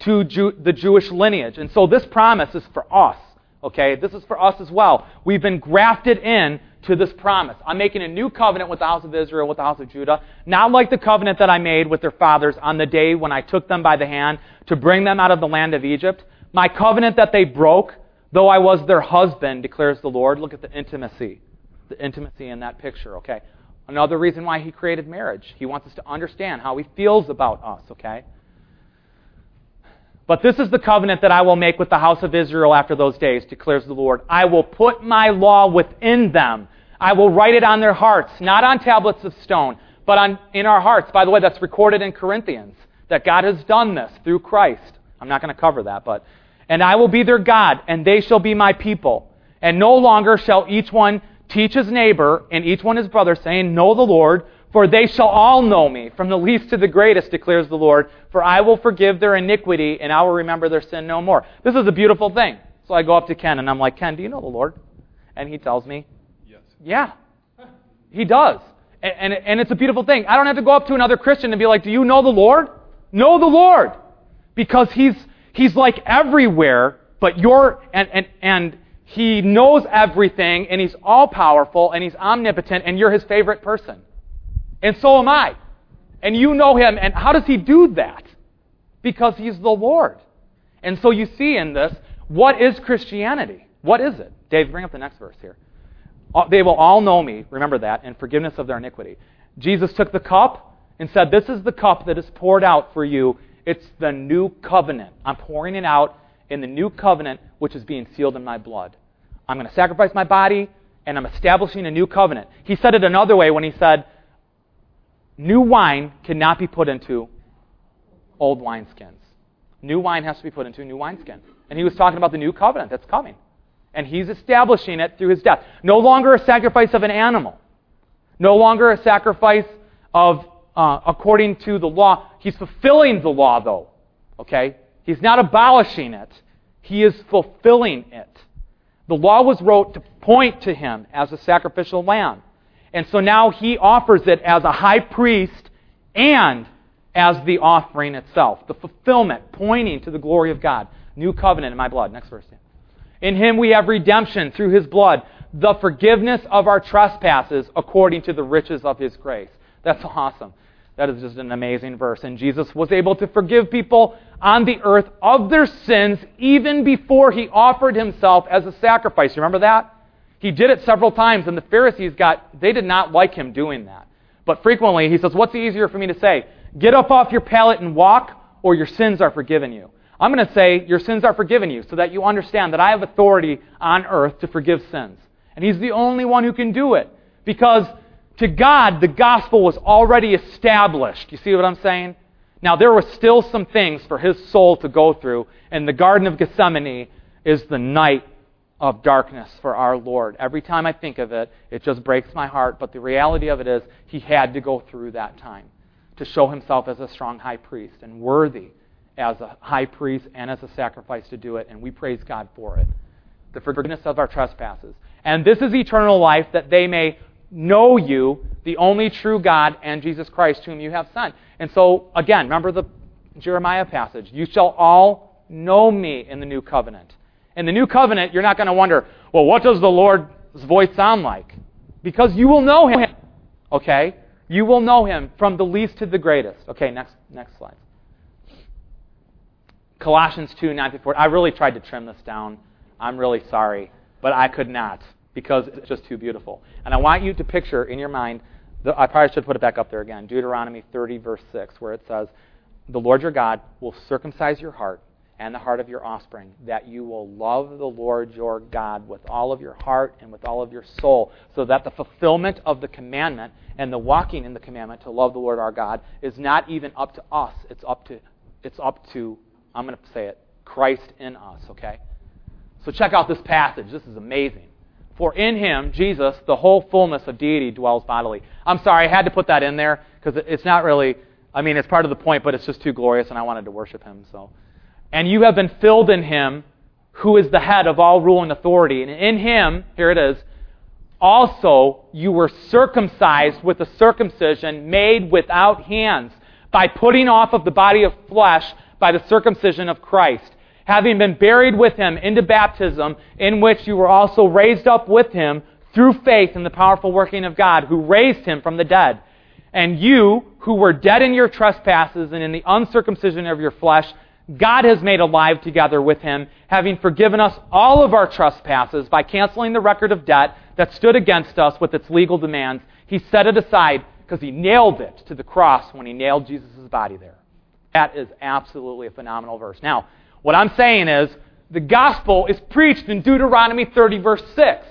to Jew, the Jewish lineage. And so this promise is for us. Okay? This is for us as well. We've been grafted in to this promise. I'm making a new covenant with the house of Israel, with the house of Judah, not like the covenant that I made with their fathers on the day when I took them by the hand to bring them out of the land of Egypt. My covenant that they broke, though I was their husband, declares the Lord. Look at the intimacy. The intimacy in that picture, okay? Another reason why he created marriage. He wants us to understand how he feels about us, okay? But this is the covenant that I will make with the house of Israel after those days, declares the Lord. I will put my law within them. I will write it on their hearts, not on tablets of stone, but on, in our hearts. By the way, that's recorded in Corinthians, that God has done this through Christ. I'm not going to cover that, but. And I will be their God, and they shall be my people. And no longer shall each one teach his neighbor and each one his brother, saying, Know the Lord, for they shall all know me, from the least to the greatest, declares the Lord. For I will forgive their iniquity, and I will remember their sin no more. This is a beautiful thing. So I go up to Ken, and I'm like, Ken, do you know the Lord? And he tells me. Yeah. He does. And, and, and it's a beautiful thing. I don't have to go up to another Christian and be like, Do you know the Lord? Know the Lord. Because he's, he's like everywhere, but you're, and, and, and he knows everything, and he's all powerful, and he's omnipotent, and you're his favorite person. And so am I. And you know him. And how does he do that? Because he's the Lord. And so you see in this, what is Christianity? What is it? Dave, bring up the next verse here. They will all know me, remember that, and forgiveness of their iniquity. Jesus took the cup and said, This is the cup that is poured out for you. It's the new covenant. I'm pouring it out in the new covenant, which is being sealed in my blood. I'm going to sacrifice my body, and I'm establishing a new covenant. He said it another way when he said, New wine cannot be put into old wineskins. New wine has to be put into a new wineskin. And he was talking about the new covenant that's coming. And he's establishing it through his death. No longer a sacrifice of an animal. No longer a sacrifice of, uh, according to the law. He's fulfilling the law, though. Okay? He's not abolishing it. He is fulfilling it. The law was wrote to point to him as a sacrificial lamb. And so now he offers it as a high priest and as the offering itself. The fulfillment, pointing to the glory of God. New covenant in my blood. Next verse. In him we have redemption through his blood, the forgiveness of our trespasses according to the riches of his grace. That's awesome. That is just an amazing verse. And Jesus was able to forgive people on the earth of their sins even before he offered himself as a sacrifice. Remember that? He did it several times, and the Pharisees got, they did not like him doing that. But frequently, he says, What's easier for me to say? Get up off your pallet and walk, or your sins are forgiven you. I'm going to say, Your sins are forgiven you, so that you understand that I have authority on earth to forgive sins. And he's the only one who can do it. Because to God, the gospel was already established. You see what I'm saying? Now, there were still some things for his soul to go through, and the Garden of Gethsemane is the night of darkness for our Lord. Every time I think of it, it just breaks my heart. But the reality of it is, he had to go through that time to show himself as a strong high priest and worthy as a high priest and as a sacrifice to do it. And we praise God for it. The forgiveness of our trespasses. And this is eternal life that they may know you, the only true God, and Jesus Christ, whom you have sent. And so, again, remember the Jeremiah passage. You shall all know me in the new covenant. In the new covenant, you're not going to wonder, well, what does the Lord's voice sound like? Because you will know him. Okay? You will know him from the least to the greatest. Okay, next next slide. Colossians 2, 9 through 14. I really tried to trim this down. I'm really sorry, but I could not because it's just too beautiful. And I want you to picture in your mind, the, I probably should put it back up there again, Deuteronomy 30, verse 6, where it says, The Lord your God will circumcise your heart and the heart of your offspring, that you will love the Lord your God with all of your heart and with all of your soul, so that the fulfillment of the commandment and the walking in the commandment to love the Lord our God is not even up to us. It's up to, it's up to I'm going to say it, Christ in us, okay? So check out this passage. This is amazing. For in him, Jesus, the whole fullness of deity dwells bodily. I'm sorry, I had to put that in there because it's not really, I mean, it's part of the point, but it's just too glorious and I wanted to worship him, so. And you have been filled in him, who is the head of all rule and authority. And in him, here it is, also you were circumcised with a circumcision made without hands, by putting off of the body of flesh by the circumcision of Christ, having been buried with him into baptism, in which you were also raised up with him through faith in the powerful working of God, who raised him from the dead. And you, who were dead in your trespasses and in the uncircumcision of your flesh, God has made alive together with him, having forgiven us all of our trespasses by canceling the record of debt that stood against us with its legal demands. He set it aside because he nailed it to the cross when he nailed Jesus' body there. That is absolutely a phenomenal verse. Now, what I'm saying is the gospel is preached in Deuteronomy 30, verse 6.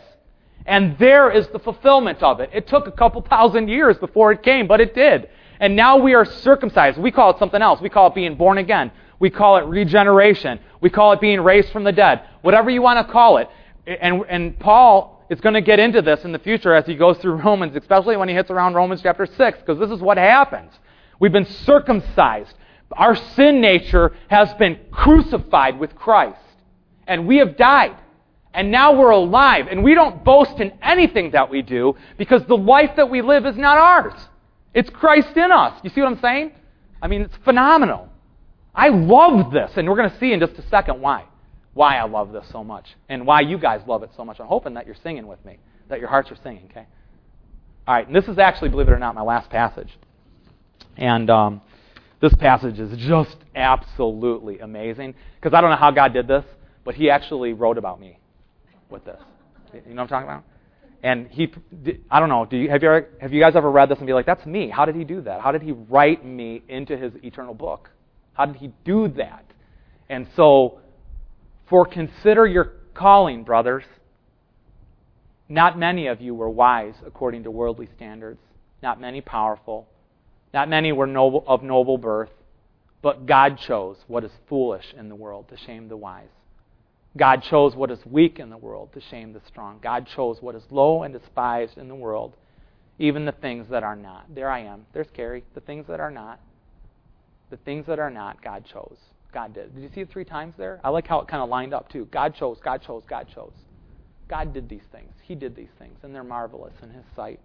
And there is the fulfillment of it. It took a couple thousand years before it came, but it did. And now we are circumcised. We call it something else. We call it being born again. We call it regeneration. We call it being raised from the dead. Whatever you want to call it. And, and Paul is going to get into this in the future as he goes through Romans, especially when he hits around Romans chapter 6, because this is what happens. We've been circumcised. Our sin nature has been crucified with Christ. And we have died. And now we're alive. And we don't boast in anything that we do because the life that we live is not ours. It's Christ in us. You see what I'm saying? I mean, it's phenomenal. I love this. And we're going to see in just a second why. Why I love this so much. And why you guys love it so much. I'm hoping that you're singing with me, that your hearts are singing, okay? All right, and this is actually, believe it or not, my last passage. And um, this passage is just absolutely amazing because I don't know how God did this, but He actually wrote about me with this. You know what I'm talking about? And he, I don't know. Do you, have you have you guys ever read this and be like, "That's me"? How did he do that? How did he write me into his eternal book? How did he do that? And so, for consider your calling, brothers. Not many of you were wise according to worldly standards. Not many powerful. Not many were noble, of noble birth, but God chose what is foolish in the world to shame the wise. God chose what is weak in the world to shame the strong. God chose what is low and despised in the world, even the things that are not. There I am. There's Carrie. The things that are not. The things that are not, God chose. God did. Did you see it three times there? I like how it kind of lined up, too. God chose, God chose, God chose. God did these things. He did these things, and they're marvelous in His sight.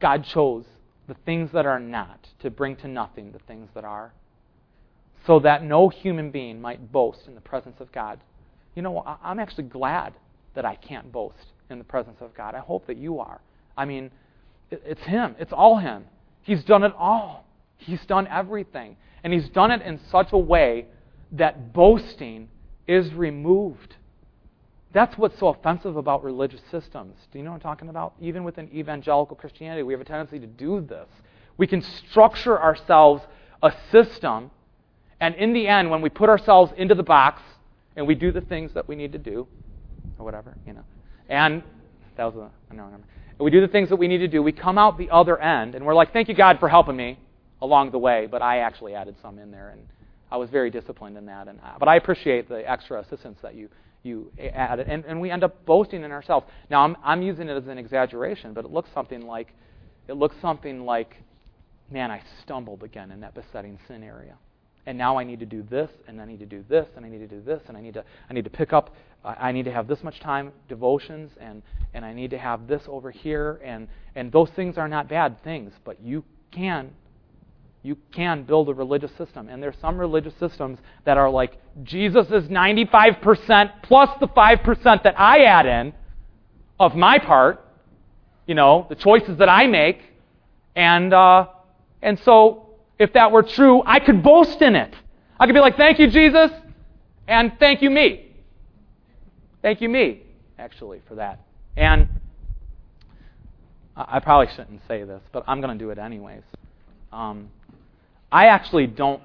God chose the things that are not, to bring to nothing the things that are, so that no human being might boast in the presence of God. You know, I'm actually glad that I can't boast in the presence of God. I hope that you are. I mean, it's Him, it's all Him. He's done it all, He's done everything. And He's done it in such a way that boasting is removed. That's what's so offensive about religious systems. Do you know what I'm talking about? Even within evangelical Christianity, we have a tendency to do this. We can structure ourselves a system, and in the end, when we put ourselves into the box and we do the things that we need to do, or whatever, you know, and that was a no, no. We do the things that we need to do. We come out the other end, and we're like, "Thank you, God, for helping me along the way." But I actually added some in there, and I was very disciplined in that. And but I appreciate the extra assistance that you you add it. And, and we end up boasting in ourselves. Now, I'm, I'm using it as an exaggeration, but it looks something like, it looks something like, man, I stumbled again in that besetting sin area. And now I need to do this, and I need to do this, and I need to do this, and I need to, I need to pick up, I need to have this much time, devotions, and, and I need to have this over here. And, and those things are not bad things, but you can you can build a religious system. And there's some religious systems that are like Jesus is 95% plus the 5% that I add in of my part, you know, the choices that I make. And, uh, and so, if that were true, I could boast in it. I could be like, thank you, Jesus, and thank you, me. Thank you, me, actually, for that. And I probably shouldn't say this, but I'm going to do it anyways. Um, I actually don't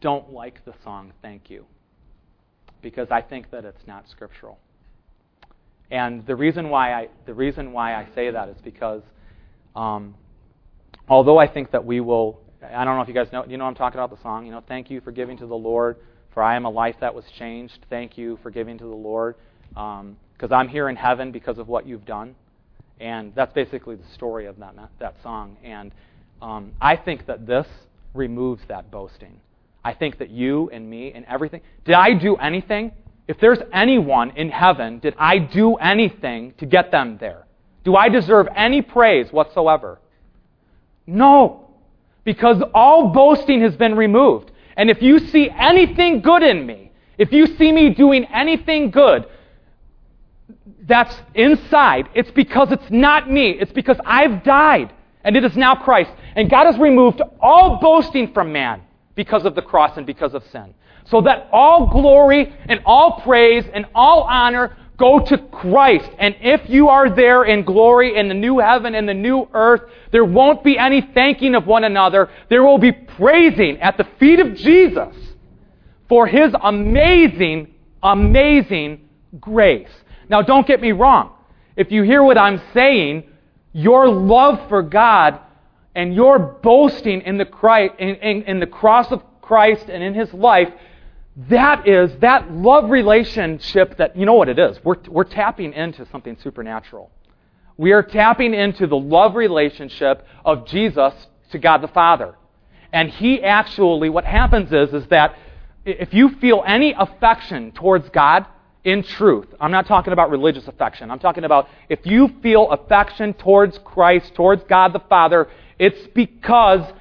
don't like the song "Thank You." because I think that it's not scriptural. And the reason why I the reason why I say that is because um, although I think that we will I don't know if you guys know you know I'm talking about the song, you know, thank you for giving to the Lord, for I am a life that was changed. Thank you for giving to the Lord. Because um, I'm here in heaven because of what you've done. And that's basically the story of that, that song. And um, I think that this removes that boasting. I think that you and me and everything. Did I do anything? If there's anyone in heaven, did I do anything to get them there? Do I deserve any praise whatsoever? No. Because all boasting has been removed. And if you see anything good in me, if you see me doing anything good, that's inside, it's because it's not me. It's because I've died and it is now Christ. And God has removed all boasting from man because of the cross and because of sin. So that all glory and all praise and all honor go to Christ. And if you are there in glory in the new heaven and the new earth, there won't be any thanking of one another. There will be praising at the feet of Jesus for his amazing, amazing grace. Now, don't get me wrong. If you hear what I'm saying, your love for God and your boasting in the, Christ, in, in, in the cross of Christ and in his life, that is that love relationship that, you know what it is. We're, we're tapping into something supernatural. We are tapping into the love relationship of Jesus to God the Father. And he actually, what happens is, is that if you feel any affection towards God, in truth. I'm not talking about religious affection. I'm talking about if you feel affection towards Christ, towards God the Father, it's because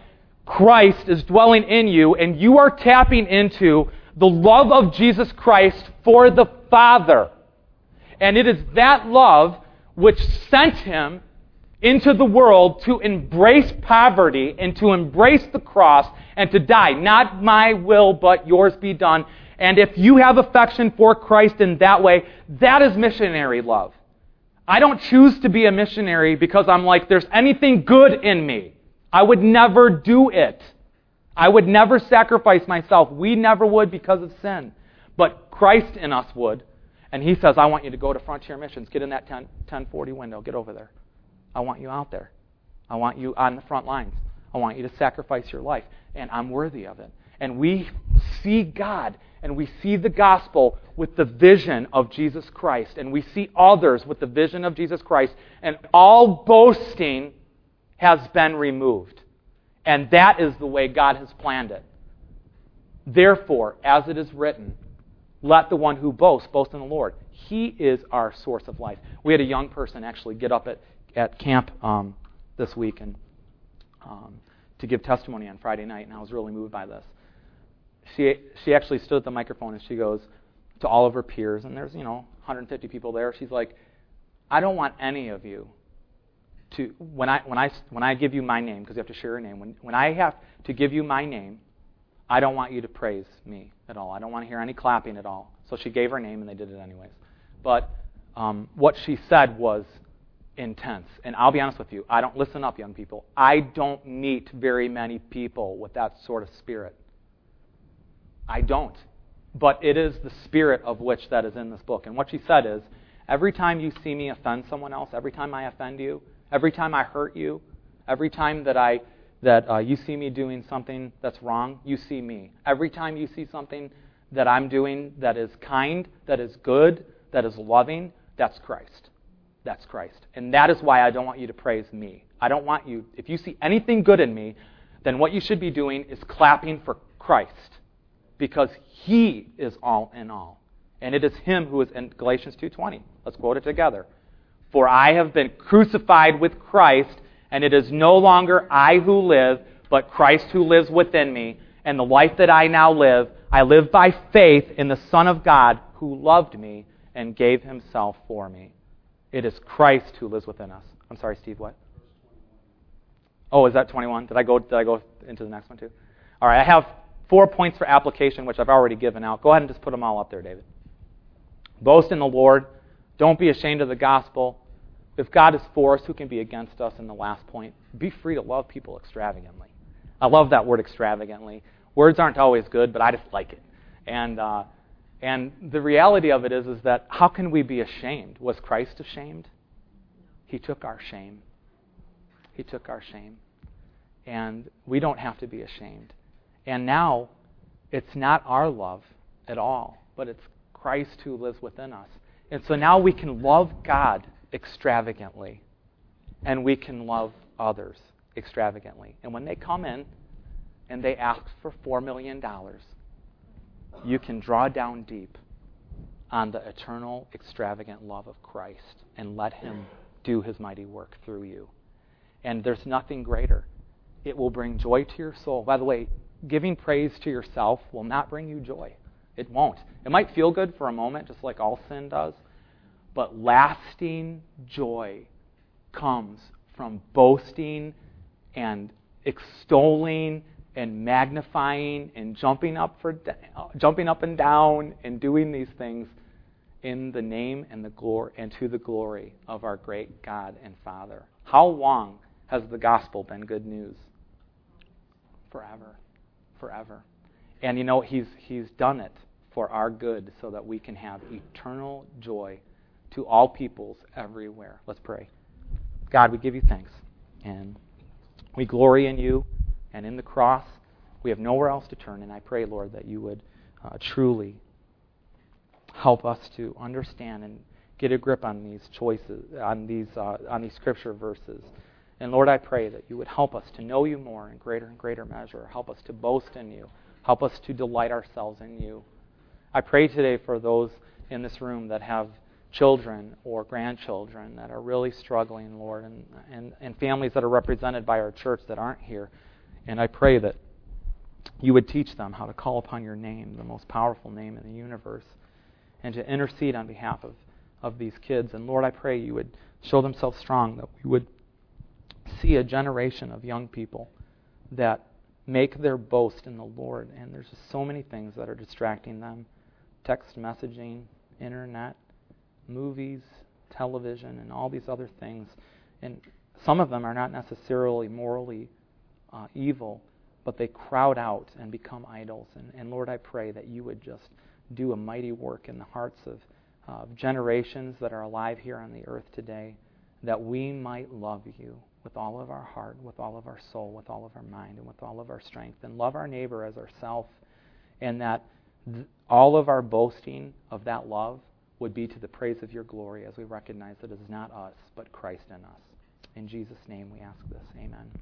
Christ is dwelling in you and you are tapping into the love of Jesus Christ for the Father. And it is that love which sent him into the world to embrace poverty and to embrace the cross and to die. Not my will, but yours be done. And if you have affection for Christ in that way, that is missionary love. I don't choose to be a missionary because I'm like, there's anything good in me. I would never do it. I would never sacrifice myself. We never would because of sin. But Christ in us would. And he says, I want you to go to Frontier Missions. Get in that 10, 1040 window. Get over there. I want you out there. I want you on the front lines. I want you to sacrifice your life. And I'm worthy of it. And we see God and we see the gospel with the vision of Jesus Christ, and we see others with the vision of Jesus Christ, and all boasting has been removed. And that is the way God has planned it. Therefore, as it is written, let the one who boasts boast in the Lord. He is our source of life. We had a young person actually get up at, at camp um, this week and um, to give testimony on Friday night, and I was really moved by this she she actually stood at the microphone and she goes to all of her peers, and there's you know 150 people there. She's like, I don't want any of you to when I when I when I give you my name because you have to share your name. When when I have to give you my name, I don't want you to praise me at all. I don't want to hear any clapping at all. So she gave her name, and they did it anyways. But um, what she said was intense. And I'll be honest with you, I don't listen up, young people. I don't meet very many people with that sort of spirit. I don't. But it is the spirit of which that is in this book. And what she said is every time you see me offend someone else, every time I offend you, every time I hurt you, every time that I that uh, you see me doing something that's wrong, you see me. Every time you see something that I'm doing that is kind, that is good, that is loving, that's Christ. That's Christ. And that is why I don't want you to praise me. I don't want you, if you see anything good in me, then what you should be doing is clapping for Christ because he is all in all. And it is him who is in Galatians 2:20. Let's quote it together. For I have been crucified with Christ, and it is no longer I who live, but Christ who lives within me. And the life that I now live, I live by faith in the Son of God who loved me and gave himself for me. It is Christ who lives within us. I'm sorry, Steve, what? Oh, is that 21? Did I go did I go into the next one too? All right, I have Four points for application, which I've already given out. Go ahead and just put them all up there, David. Boast in the Lord. Don't be ashamed of the gospel. If God is for us, who can be against us? In the last point, be free to love people extravagantly. I love that word extravagantly. Words aren't always good, but I just like it. And uh, And the reality of it is, is that how can we be ashamed? Was Christ ashamed? He took our shame. He took our shame. And we don't have to be ashamed. And now, it's not our love at all, but it's Christ who lives within us. And so now we can love God extravagantly, and we can love others extravagantly. And when they come in and they ask for $4 million, you can draw down deep on the eternal, extravagant love of Christ and let Him do His mighty work through you. And there's nothing greater. It will bring joy to your soul. By the way, giving praise to yourself will not bring you joy. It won't. It might feel good for a moment, just like all sin does, but lasting joy comes from boasting and extolling and magnifying and jumping up for jumping up and down and doing these things in the name and the glory and to the glory of our great God and Father. How long has the gospel been good news? Forever. Forever. And you know, he's he's done it for our good so that we can have eternal joy to all peoples everywhere. Let's pray. God, we give you thanks and we glory in you and in the cross. We have nowhere else to turn, and I pray, Lord, that you would uh, truly help us to understand and get a grip on these choices, on these, uh, on these scripture verses. And Lord, I pray that you would help us to know you more in greater and greater measure. Help us to boast in you. Help us to delight ourselves in you. I pray today for those in this room that have children or grandchildren that are really struggling, Lord, and, and, and families that are represented by our church that aren't here. And I pray that you would teach them how to call upon your name, the most powerful name in the universe, and to intercede on behalf of, of these kids. And Lord, I pray you would show themselves strong, that we would see a generation of young people that make their boast in the Lord. And there's just so many things that are distracting them text messaging, internet, movies, television, and all these other things. And some of them are not necessarily morally uh, evil, but they crowd out and become idols. And, and, Lord, I pray that you would just do a mighty work in the hearts of uh, generations that are alive here on the earth today, that we might love you with all of our heart, with all of our soul, with all of our mind, and with all of our strength, and love our neighbor as ourself, and that th- all of our boasting of that love would be to the praise of your glory as we recognize that it is not us, but Christ in us. In Jesus' name we ask this. Amen.